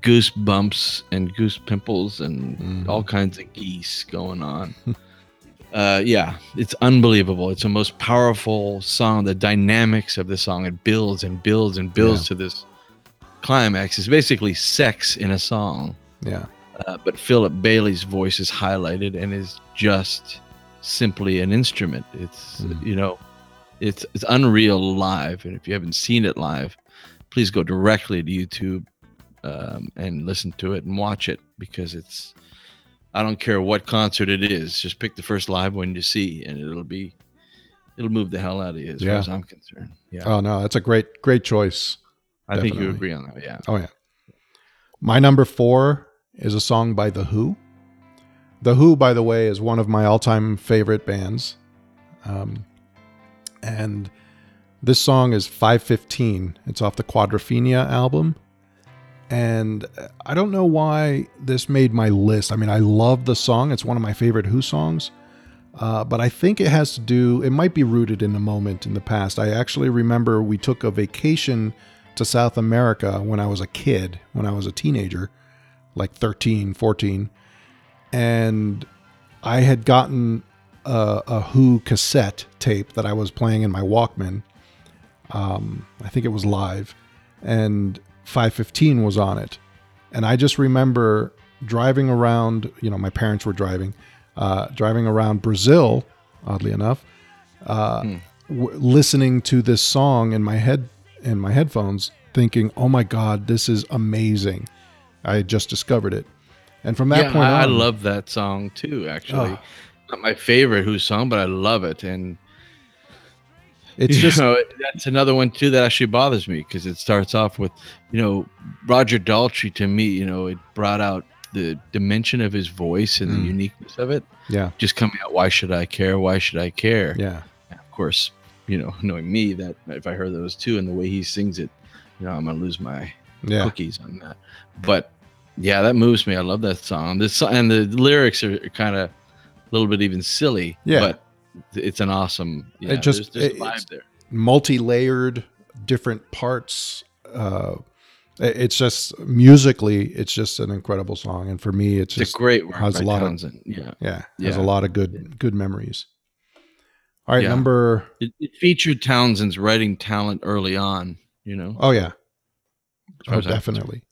goosebumps and goose pimples and Mhm. all kinds of geese going on. uh, yeah, it's unbelievable. It's the most powerful song. The dynamics of the song it builds and builds and builds Yeah. to this climax. It's basically sex in a song. yeah, Uh, but Philip Bailey's voice is highlighted and is just simply an instrument. It's Mm. you know, it's it's unreal live, and if you haven't seen it live, please go directly to YouTube um, and listen to it and watch it because it's. I don't care what concert it is, just pick the first live one you see, and it'll be, it'll move the hell out of you as Yeah. far as I'm concerned. Yeah. Oh no, that's a great great choice. I think you agree on that. Yeah. Oh yeah. My number four is a song by The Who. The Who, by the way, is one of my all-time favorite bands. Um, and this song is 515. It's off the Quadrophenia album. And I don't know why this made my list. I mean, I love the song. It's one of my favorite Who songs. Uh, but I think it has to do, it might be rooted in a moment in the past. I actually remember we took a vacation to South America when I was a kid, when I was a teenager, like 13, 14. And I had gotten a, a Who cassette tape that I was playing in my Walkman. Um, I think it was live. And 515 was on it. And I just remember driving around, you know, my parents were driving, uh, driving around Brazil, oddly enough, uh, w- listening to this song in my head, in my headphones, thinking, "Oh my God, this is amazing!" I had just discovered it, and from that yeah, point I, I love that song too. Actually, Oh. not my favorite Who song, but I love it. And it's just know, that's another one too that actually bothers me because it starts off with, you know, Roger Daltrey. To me, you know, it brought out the dimension of his voice and Mm. the uniqueness of it. yeah, Just coming out. Why should I care? Why should I care? yeah, And of course, you know, knowing me, that if I heard those two and the way he sings it, you know, I'm gonna lose my yeah. cookies on that. But yeah, that moves me. I love that song. This and the lyrics are kind of a little bit even silly. Yeah. but it's an awesome. Yeah, It just- there's, there's vibe there. multi-layered different parts uh it's just musically it's just an incredible song and for me it's It's just a great work has a lot of- Townshend. yeah, yeah has a lot of good good memories all right Yeah. number it, it featured Townshend's writing talent early on. You know, oh yeah oh as I'm concerned. definitely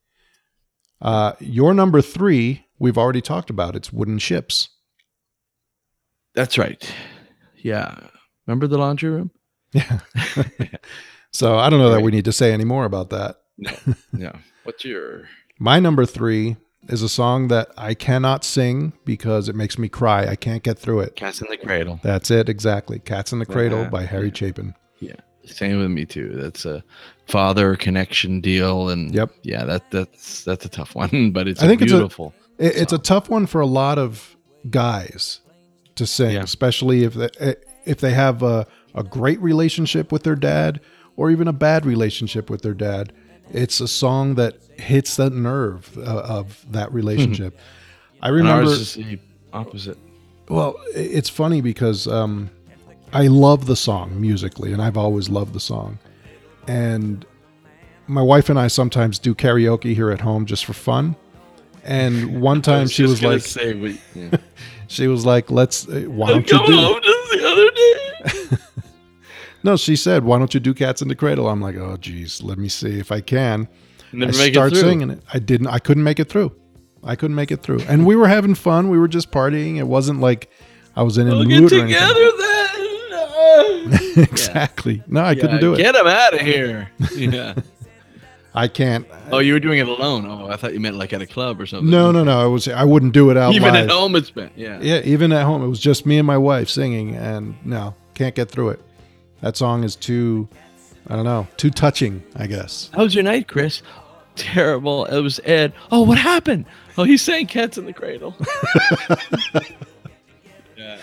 uh your number three we've already talked about it's wooden ships That's right. Yeah, remember the laundry room? yeah so i don't know that we need to say any more about that Yeah. What's your? My number three is a song that I cannot sing because it makes me cry. I can't get through it. Cats in the Cradle. That's it, exactly. Cats in the Cradle by Harry yeah. Chapin. Yeah, same with me too. That's a father connection deal, and Yep. yeah, that that's that's a tough one, but it's I think a it's a- beautiful. It's a tough one for a lot of guys to sing, Yeah. especially if they, if they have a, a great relationship with their dad or even a bad relationship with their dad. It's a song that hits that nerve uh, of that relationship. I remember. ours is the opposite. Well, it's funny because um, I love the song musically, and I've always loved the song. And my wife and I sometimes do karaoke here at home just for fun. And one time she was like, say, we, yeah. she was like, "Let's. uh, Why don't you do?" home just the other day. No, she said, "Why don't you do Cats in the Cradle?" I'm like, "Oh, geez, let me see if I can." Never I make start it through. singing it. I didn't. I couldn't make it through. I couldn't make it through. And we were having fun. We were just partying. It wasn't like I was in a We'll mood get or anything. together then. exactly. No, I couldn't do it. Get him out of here. Yeah. I can't. oh, you were doing it alone. Oh, I thought you meant like at a club or something. No, no, no. I was. I wouldn't do it out Even live. at home, it's been yeah. Yeah, even at home, it was just me and my wife singing, and no, can't get through it. That song is too. I don't know, too touching. I guess. How was your night, Chris? Terrible. It was Ed. Oh, what happened? Oh, he's saying cats in the cradle. yeah,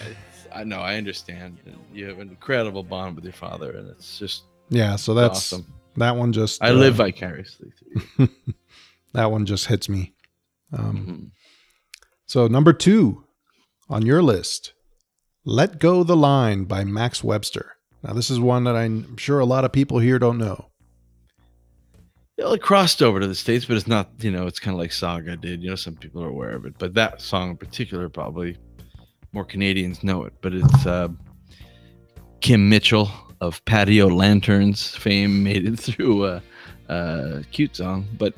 I know. I understand. You have an incredible bond with your father, and it's just Yeah. So that's awesome. that one. Just I uh, live vicariously through. That one just hits me. Um, Mhm. So number two on your list, "Let Go the Line" by Max Webster. Now this is one that I'm sure a lot of people here don't know. Well, it crossed over to the states, but it's not. You know, it's kind of like Saga did. You know, some people are aware of it, but that song in particular, probably more Canadians know it. But it's uh, Kim Mitchell of Patio Lanterns fame made it through a, a cute song. But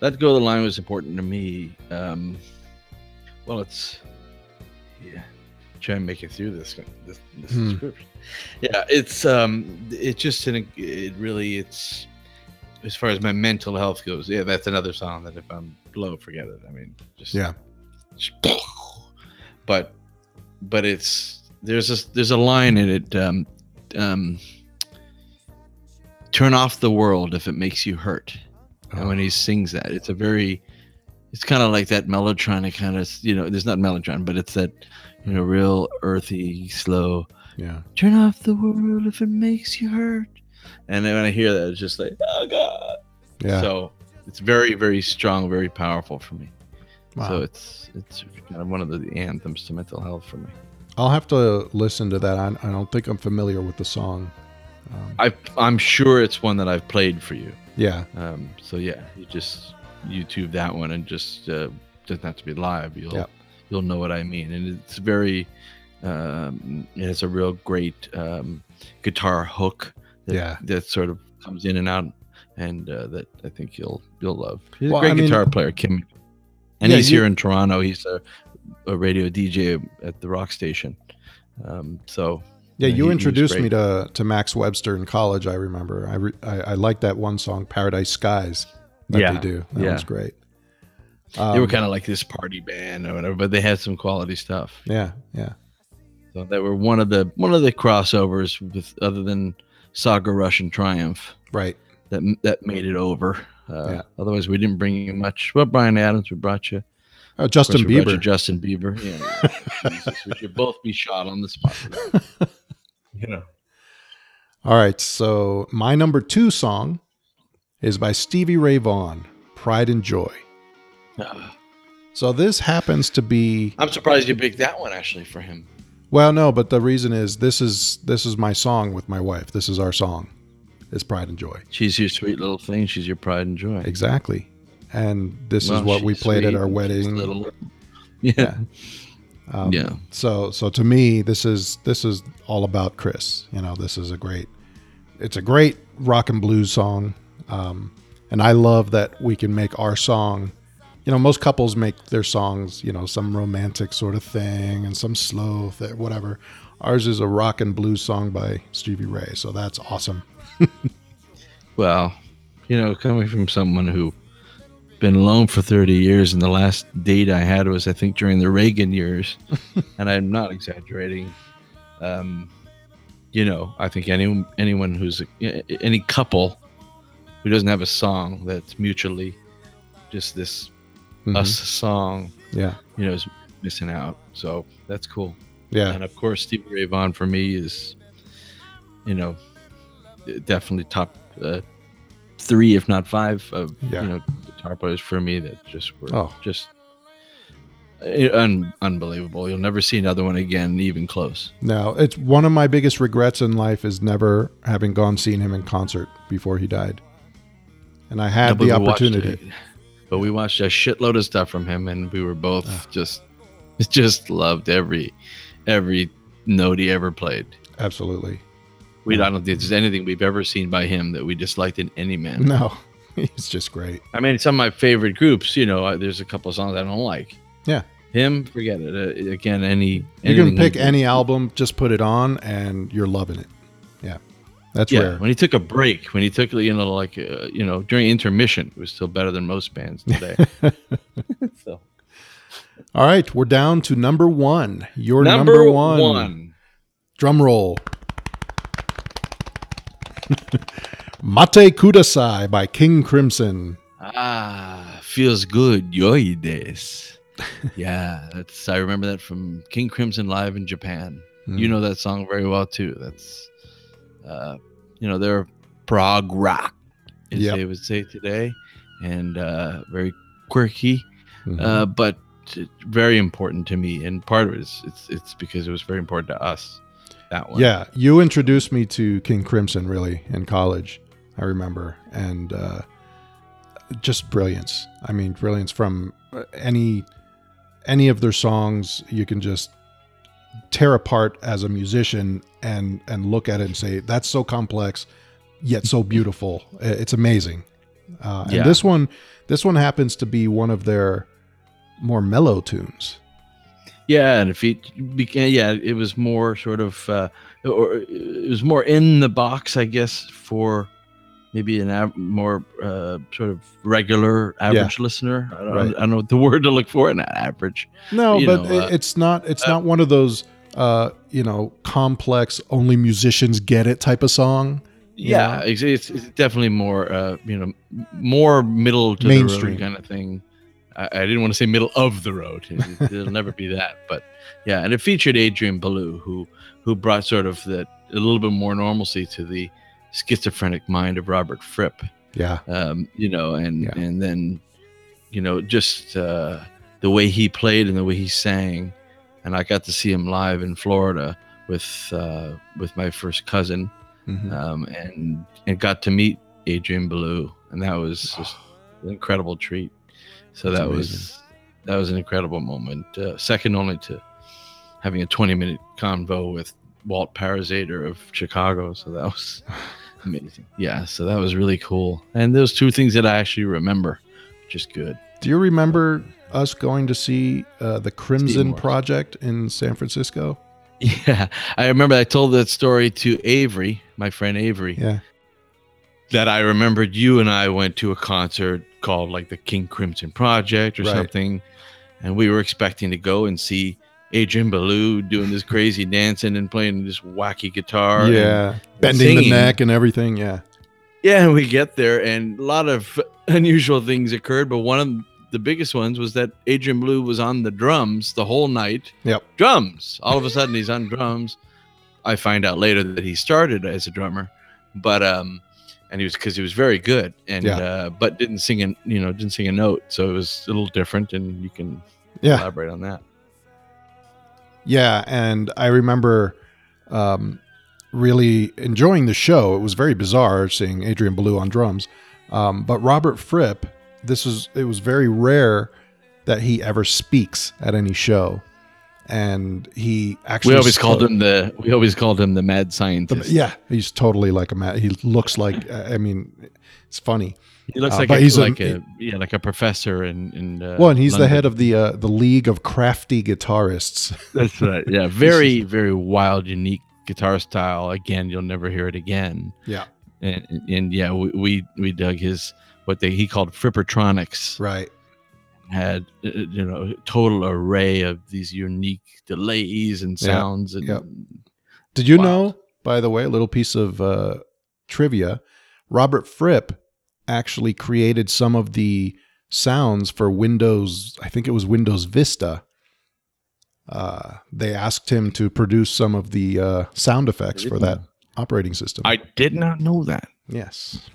"Let Go the Line" was important to me. Um, well, it's yeah. Try and make it through this this, this Hmm. description. Yeah, it's um, it's just an it really it's as far as my mental health goes, yeah, that's another song that if I'm low, forget it. I mean, just Yeah. But but it's there's a there's a line in it. Um, um, turn off the world if it makes you hurt. And when he sings that, it's a very, it's kind of like that mellotronic kind of, you know, there's not mellotron, but it's that, you know, real earthy, slow. Yeah. Turn off the world if it makes you hurt. And then when I hear that, it's just like, oh god. Yeah. So it's very, very strong, very powerful for me. Wow. So it's it's kind of one of the anthems to mental health for me. I'll have to listen to that. I, I don't think I'm familiar with the song. Um, I I'm sure it's one that I've played for you. yeah. Um, so yeah, you just YouTube that one and just uh, doesn't have to be live. You'll you'll know what I mean, and it's very. Um, it has a real great um, guitar hook. That, Yeah. that sort of comes in and out, and uh, that I think you'll you'll love. He's Well, a great I mean- guitar player, Kim, and Yeah, he's you- here in Toronto. He's a, a radio DJ at the rock station. Um, so Yeah, you he- he introduced me to to Max Webster in college. I remember. I re, I, I like that one song, "Paradise Skies." That Yeah, they do. That yeah. was great. they were Um, kind of like this party band or whatever, but they had some quality stuff. Yeah, yeah, So they were one of the one of the crossovers with other than Saga Rush and Triumph right. that that made it over. Uh, Yeah. Otherwise, we didn't bring you much. Well, Bryan Adams, we brought you. Uh, Of Justin course, Bieber. Justin Bieber. Yeah, Jesus, we should both be shot on the spot. you know. All right, so my number two song is by Stevie Ray Vaughan, "Pride and Joy." Uh, So this happens to be I'm surprised you picked that one actually for him. well, no, but the reason is this is this is my song with my wife. This is our song. It's "Pride and Joy." She's your sweet little thing. She's your pride and joy. Exactly, and this Well, is what we played at our wedding. Little, yeah. Um, Yeah. So so to me, this is this is all about Chris. You know, this is a great, it's a great rock and blues song, um, and I love that we can make our song. You know, most couples make their songs, you know, some romantic sort of thing and some slow, th- whatever. Ours is a rock and blues song by Stevie Ray, so that's awesome. Well, you know, coming from someone who been alone for 30 years and the last date I had was I think during the Reagan years and I'm not exaggerating. Um you know I think anyone anyone who's any couple who doesn't have a song that's mutually just this Mhm. us song Yeah, you know is missing out. So that's cool. Yeah, and of course Stevie Ray Vaughan for me is you know definitely top uh, three if not five of Yeah. you know guitar players for me that just were Oh. just uh, un- unbelievable you'll never see another one again even close No, it's one of my biggest regrets in life is never having gone seen him in concert before he died. And I had No, the watched opportunity. it. but we watched a shitload of stuff from him and we were both just just loved every every note he ever played Absolutely. We don't think there's anything we've ever seen by him that we disliked in any man No, he's just great. I mean, some of my favorite groups, you know, uh, there's a couple of songs I don't like. Yeah. Him, forget it. Uh, again, any You can pick any album, just put it on, and you're loving it. Yeah, that's Yeah, rare. when he took a break, when he took, you know, like, uh, you know, during intermission, it was still better than most bands today. so All right, we're down to number one. Your number, number, one. one. Drum roll. Matte Kudasai by King Crimson. Ah, feels good. Yoy des. yeah, that's. I remember that from King Crimson live in Japan. You Mm. know that song very well too. That's, uh, you know, they're prog rock, as Yep. they would say today, and uh, very quirky, Mhm. uh, but very important to me. And part of it is it's it's because it was very important to us. That one, Yeah, you introduced me to King Crimson really in college. I remember, and uh, just brilliance. I mean, brilliance from uh, any any of their songs. You can just tear apart as a musician and and look at it and say that's so complex yet so beautiful. It's amazing. Uh, Yeah. And this one, this one happens to be one of their more mellow tunes. Yeah, and if it began, yeah, it was more sort of, uh, or it was more in the box, I guess, for maybe an av- more uh, sort of regular average listener. I don't, Right. I don't know what the word to look for in that average. No, but know, it- uh, it's not. It's uh, not one of those, uh, you know, complex only musicians get it type of song. yeah, it's, it's, it's definitely more, uh, you know, more middle to Mainstream. kind of thing. I, I didn't want to say middle of the road. It, will never be that, but yeah, and it featured Adrian Belew, who who brought sort of the a little bit more normalcy to the schizophrenic mind of Robert Fripp. yeah, um, you know, and Yeah. and then, you know, just uh, the way he played and the way he sang, and I got to see him live in Florida with uh, with my first cousin, Mhm. um, and and got to meet Adrian Belew, and that was just an incredible treat. So That's that amazing. was that was an incredible moment, uh, second only to having a twenty minute convo with Walt Parazaider of Chicago. So that was amazing. Yeah, so that was really cool. And those two things that I actually remember, which is good. Do you remember us going to see uh, the Crimson Project in San Francisco? Yeah, I remember I told that story to Avery, my friend Avery, Yeah, that I remembered you and I went to a concert called like the King Crimson Project or Right. something, and we were expecting to go and see Adrian Belew doing this crazy dancing and playing this wacky guitar. and- yeah, bending the neck and everything. Yeah, Yeah, and we get there, and a lot of unusual things occurred. But one of the biggest ones was that Adrian Belew was on the drums the whole night. Yep. Drums. All of a sudden, he's on drums. I find out later that he started as a drummer, but um, and he was because he was very good, and Yeah. uh, but didn't sing a you know didn't sing a note, so it was a little different, and you can yeah. elaborate on that. Yeah, and I remember um, really enjoying the show. It was very bizarre seeing Adrian Belew on drums, um, but Robert Fripp. This was it was very rare that he ever speaks at any show, and he actually We always called him the we always called him the mad the- scientist. yeah, he's totally like a man. He looks like I mean, it's funny. He looks Uh, like but a, he's like a, yeah like a professor in in uh, well, and he's the head of the uh, the League of Crafty Guitarists. That's right. Yeah, very very wild, unique guitar style. Again, you'll never hear it again. Yeah. And and yeah, we we, we dug his what they he called Frippertronics. right. Had uh, you know a total array of these unique delays and Yeah, sounds and yep. Did you Wow. know, by the way, a little piece of uh, trivia? Robert Fripp actually created some of the sounds for Windows. I think it was Windows Vista. Uh, they asked him to produce some of the uh, sound effects for that operating system. I did not know that. yes.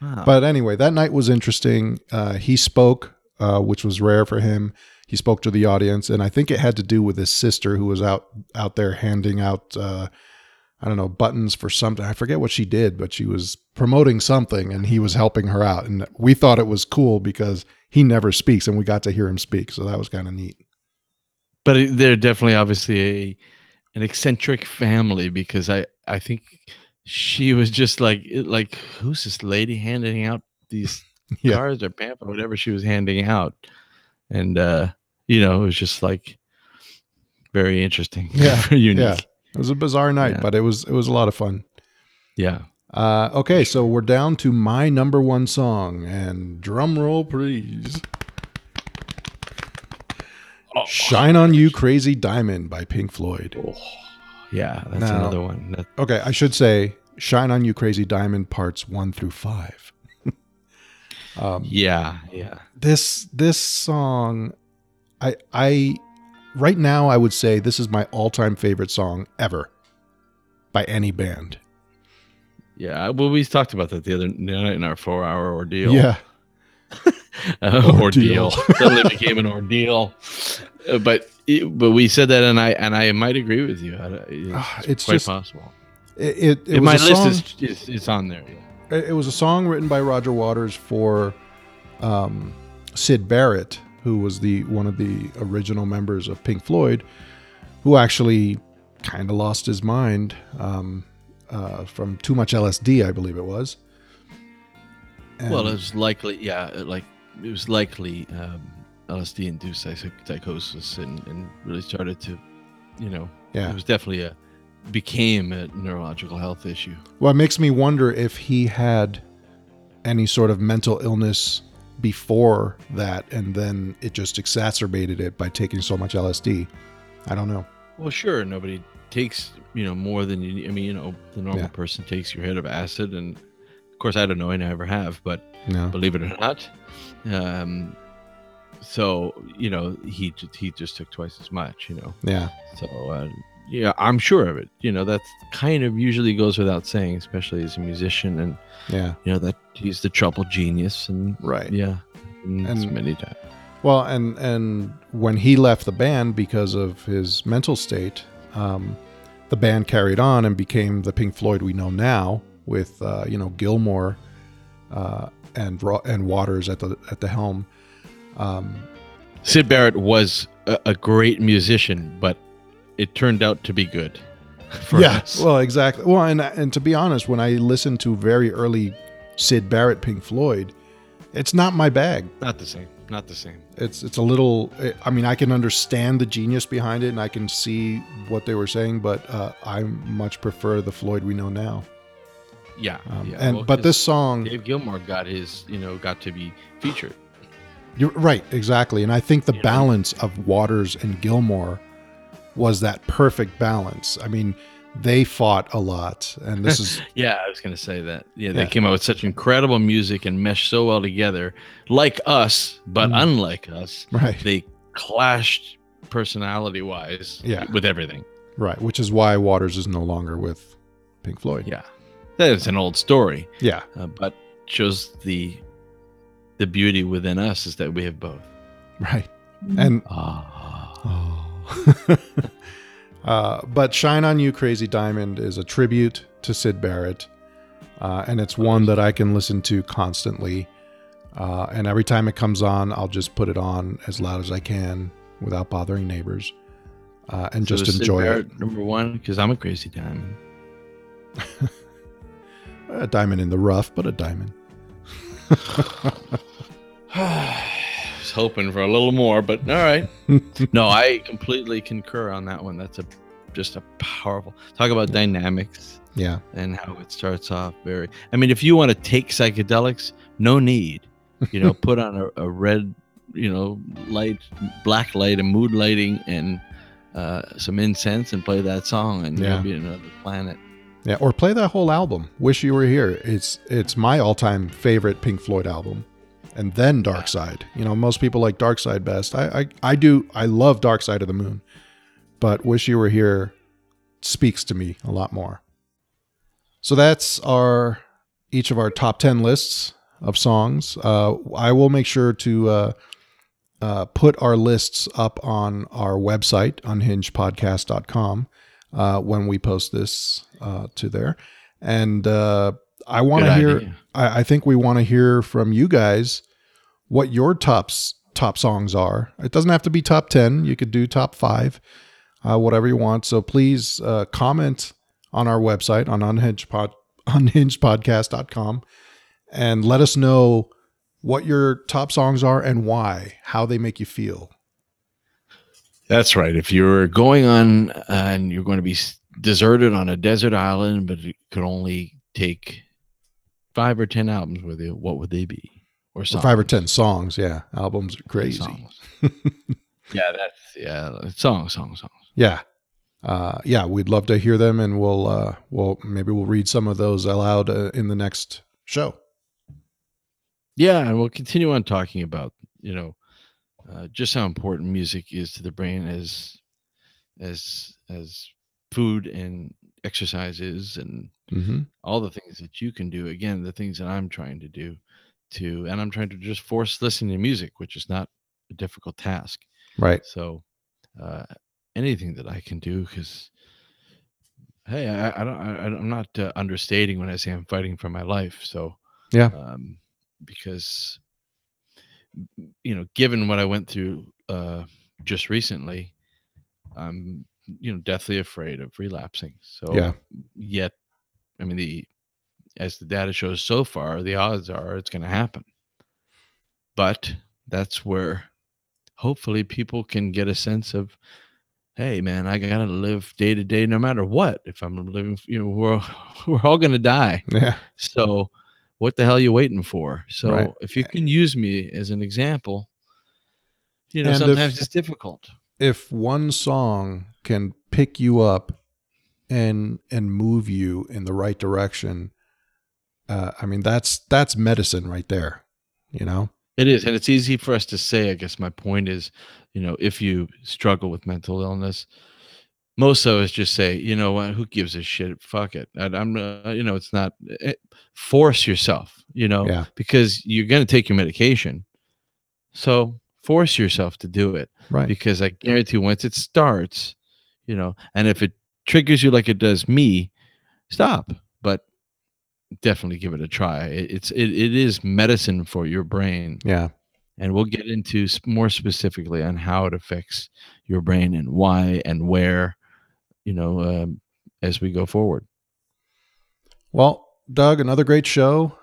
Wow. But anyway, that night was interesting. Uh, he spoke, uh, which was rare for him. He spoke to the audience, and I think it had to do with his sister who was out out there handing out, uh, I don't know, buttons for something. I forget what she did, but she was promoting something, and he was helping her out. And we thought it was cool because he never speaks, and we got to hear him speak, so that was kind of neat. but they're definitely obviously a an eccentric family because I I think she was just like like who's this lady handing out these Yeah. cards or pamphlet whatever she was handing out and uh you know it was just like very interesting Yeah, unique yeah. It was a bizarre night, Yeah. but it was it was a lot of fun. yeah Uh, okay, so we're down to my number one song, and drum roll, please. "Shine on You, Crazy Diamond" by Pink Floyd. yeah that's Now- another one that, Okay, I should say "Shine on You, Crazy Diamond" parts one through five. Um, yeah yeah this this song, I I right now I would say this is my all time favorite song ever by any band. yeah well we talked about that the other night in our four hour ordeal Yeah, uh, Ordeal. ordeal. Suddenly became an ordeal. Uh, but it, but we said that, and I and I might agree with you. It's, Ah, it's quite just- possible. it it, it my list song. is, is is on there. Yeah. It was a song written by Roger Waters for um, Syd Barrett, who was the one of the original members of Pink Floyd, who actually kind of lost his mind um, uh, from too much LSD, I believe it was. And- Well, it was likely, yeah, like it was likely um, LSD induced psychosis, and, and really started to, you know, yeah. it was definitely a became a neurological health issue. Well, it makes me wonder if he had any sort of mental illness before that, and then it just exacerbated it by taking so much LSD. I don't know. Well, sure, nobody takes you know more than you. I mean, you know, the normal Yeah. person takes your hit of acid, and of course, I don't know, I never have, but No. believe it or not, um, so you know, he he just took twice as much. You know, Yeah. so uh, yeah, I'm sure of it. You know, that's kind of usually goes without saying, especially as a musician, and Yeah. you know that he's the trouble genius, and Right. yeah, and, And- many times. Well, and and when he left the band because of his mental state, um, the band carried on and became the Pink Floyd we know now, with uh, you know Gilmour uh, and and Waters at the at the helm. Um, Syd Barrett was a, a great musician, but it turned out to be good. Yeah, us. well, exactly. Well, and and to be honest, when I listened to very early Syd Barrett Pink Floyd, it's not my bag. not the same. Not the same. it's it's a little i mean i can understand the genius behind it and i can see what they were saying but uh, i much prefer the floyd we know now Yeah, um, yeah. and well, but this song Dave Gilmour got his, you know, got to be featured. you're right exactly and i think the balance of waters and gilmour was that perfect balance i mean they fought a lot and this is Yeah, I was going to say that. Yeah, Yeah. they came out with such incredible music and meshed so well together, like us, but Mm. unlike us. right They clashed personality-wise. Yeah. with everything. right which is why waters is no longer with pink floyd Yeah, that is an old story, yeah uh, but shows the the beauty within us is that we have both. right and Ah. Oh. uh, but Shine On You, Crazy Diamond is a tribute to Syd Barrett. Uh, and it's one that I can listen to constantly. Uh, and every time it comes on, I'll just put it on as loud as I can without bothering neighbors uh, and So just enjoy it. Number one, because I'm a crazy diamond. a diamond in the rough, but a diamond. was hoping for a little more, but all right. no, I completely concur on that one. That's a just a powerful talk about dynamics Yeah. and how it starts off very. I mean, if you want to take psychedelics, no need. You know, put on a, a red, you know, light, black light, and mood lighting, and uh, some incense, and play that song, and Yeah. you'll be another planet. Yeah, or play that whole album. Wish You Were Here. It's it's my all-time favorite Pink Floyd album. And then Dark Side. You know, most people like Dark Side best. I, I I do I love Dark Side of the Moon. But Wish You Were Here speaks to me a lot more. So that's our each of our top 10 lists of songs. Uh, I will make sure to uh, uh, put our lists up on our website, unhingedpodcast.com, uh, when we post this uh, to there. And uh, I want to hear. I, I think we want to hear from you guys what your tops top songs are. It doesn't have to be top 10. You could do top five, uh, whatever you want. So please uh, comment on our website on unhingedpod, unhingedpodcast.com and let us know what your top songs are and why, how they make you feel. That's right. If you're going on uh, and you're going to be deserted on a desert island, but you could only take five or ten albums with you, what would they be? Or five or 10 songs. Yeah. Albums are crazy. yeah, that's yeah, songs, songs, songs. Yeah. Uh, yeah, we'd love to hear them, and we'll uh, we'll maybe we'll read some of those aloud uh, in the next show. Yeah, and we'll continue on talking about you know uh, just how important music is to the brain as as as food and exercises and Mm-hmm. all the things that you can do. Again, the things that I'm trying to do to, and I'm trying to just force listening to music, which is not a difficult task. Right. So, uh, anything that I can do, because hey, I, I don't, I, I'm not uh, understating when I say I'm fighting for my life. So, Yeah. um, because you know, given what I went through uh, just recently, I'm you know deathly afraid of relapsing. So, Yeah. yet, I mean the as the data shows so far, the odds are it's going to happen. But that's where hopefully people can get a sense of, hey, man, I got to live day to day no matter what. If I'm living, you know, we're, we're all going to die. Yeah. So what the hell are you waiting for? So Right. if you can use me as an example, you know, And if- sometimes it's difficult. If one song can pick you up and and move you in the right direction uh, i mean that's that's medicine right there you know It is, and it's easy for us to say. I guess my point is, you know, if you struggle with mental illness, most of us just say, you know what, who gives a shit? Fuck it. I, I'm, uh, you know, it's not. It, force yourself, you know, Yeah. because you're going to take your medication. So force yourself to do it right because I guarantee once it starts, you know, and if it triggers you like it does me, stop. Definitely give it a try. It, it's it, it is medicine for your brain. Yeah. And we'll get into more specifically on how it affects your brain and why and where you know um, as we go forward. Well doug another great show.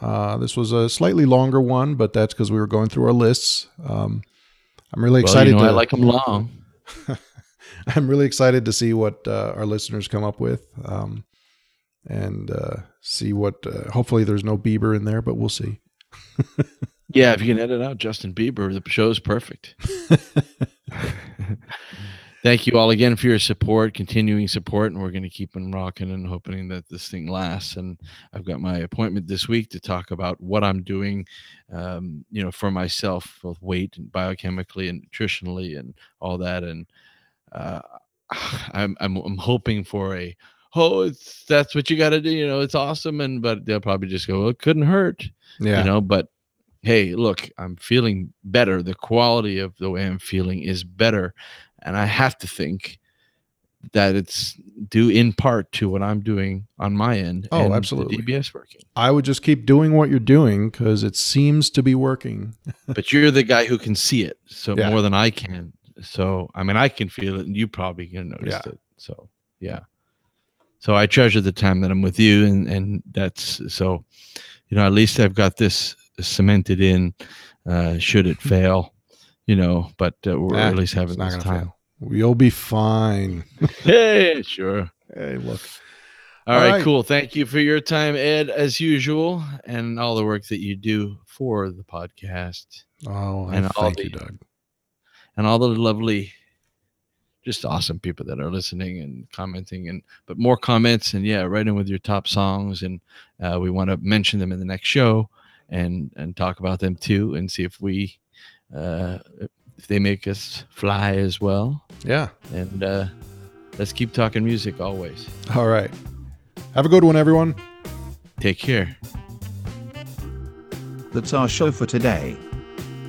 Uh, this was a slightly longer one but that's because we were going through our lists. Um, i'm really well, excited you know, to i like them long. I'm really excited to see what uh, our listeners come up with, um, and uh, see what. Uh, hopefully, there's no Bieber in there, but we'll see. yeah if you can edit out justin bieber the show's perfect thank you all again for your support continuing support and we're going to keep on rocking and hoping that this thing lasts and i've got my appointment this week to talk about what i'm doing um, you know for myself both weight and biochemically and nutritionally and all that and uh, I'm, I'm i'm hoping for a oh it's that's what you got to do you know it's awesome and but they'll probably just go well, it couldn't hurt Yeah, you know but hey look i'm feeling better the quality of the way i'm feeling is better and i have to think that it's due in part to what i'm doing on my end Oh, and the absolutely. dbs working I would just keep doing what you're doing because it seems to be working. but you're the guy who can see it so Yeah. more than i can so i mean i can feel it and you probably can notice Yeah. it so yeah so i treasure the time that i'm with you and and that's so you know at least i've got this cemented in uh should it fail you know but uh, we're at least having this time. Fail. You'll be fine. hey sure Hey, look. all All right, right. cool thank you for your time ed as usual and all the work that you do for the podcast Oh, And all thank you, Doug. and all the lovely just awesome people that are listening and commenting and but more comments and yeah write in with your top songs and uh, we want to mention them in the next show and and talk about them too and see if we uh if they make us fly as well Yeah. and uh let's keep talking music always All right. Have a good one, everyone. take care That's our show for today.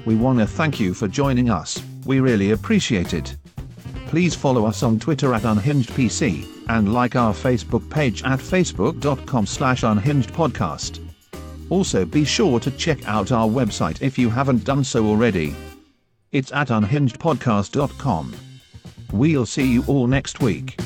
We want to thank you for joining us, we really appreciate it. Please follow us on Twitter at UnhingedPC, and like our Facebook page at facebook.com slash unhingedpodcast. Also be sure to check out our website if you haven't done so already. It's at unhingedpodcast.com. We'll see you all next week.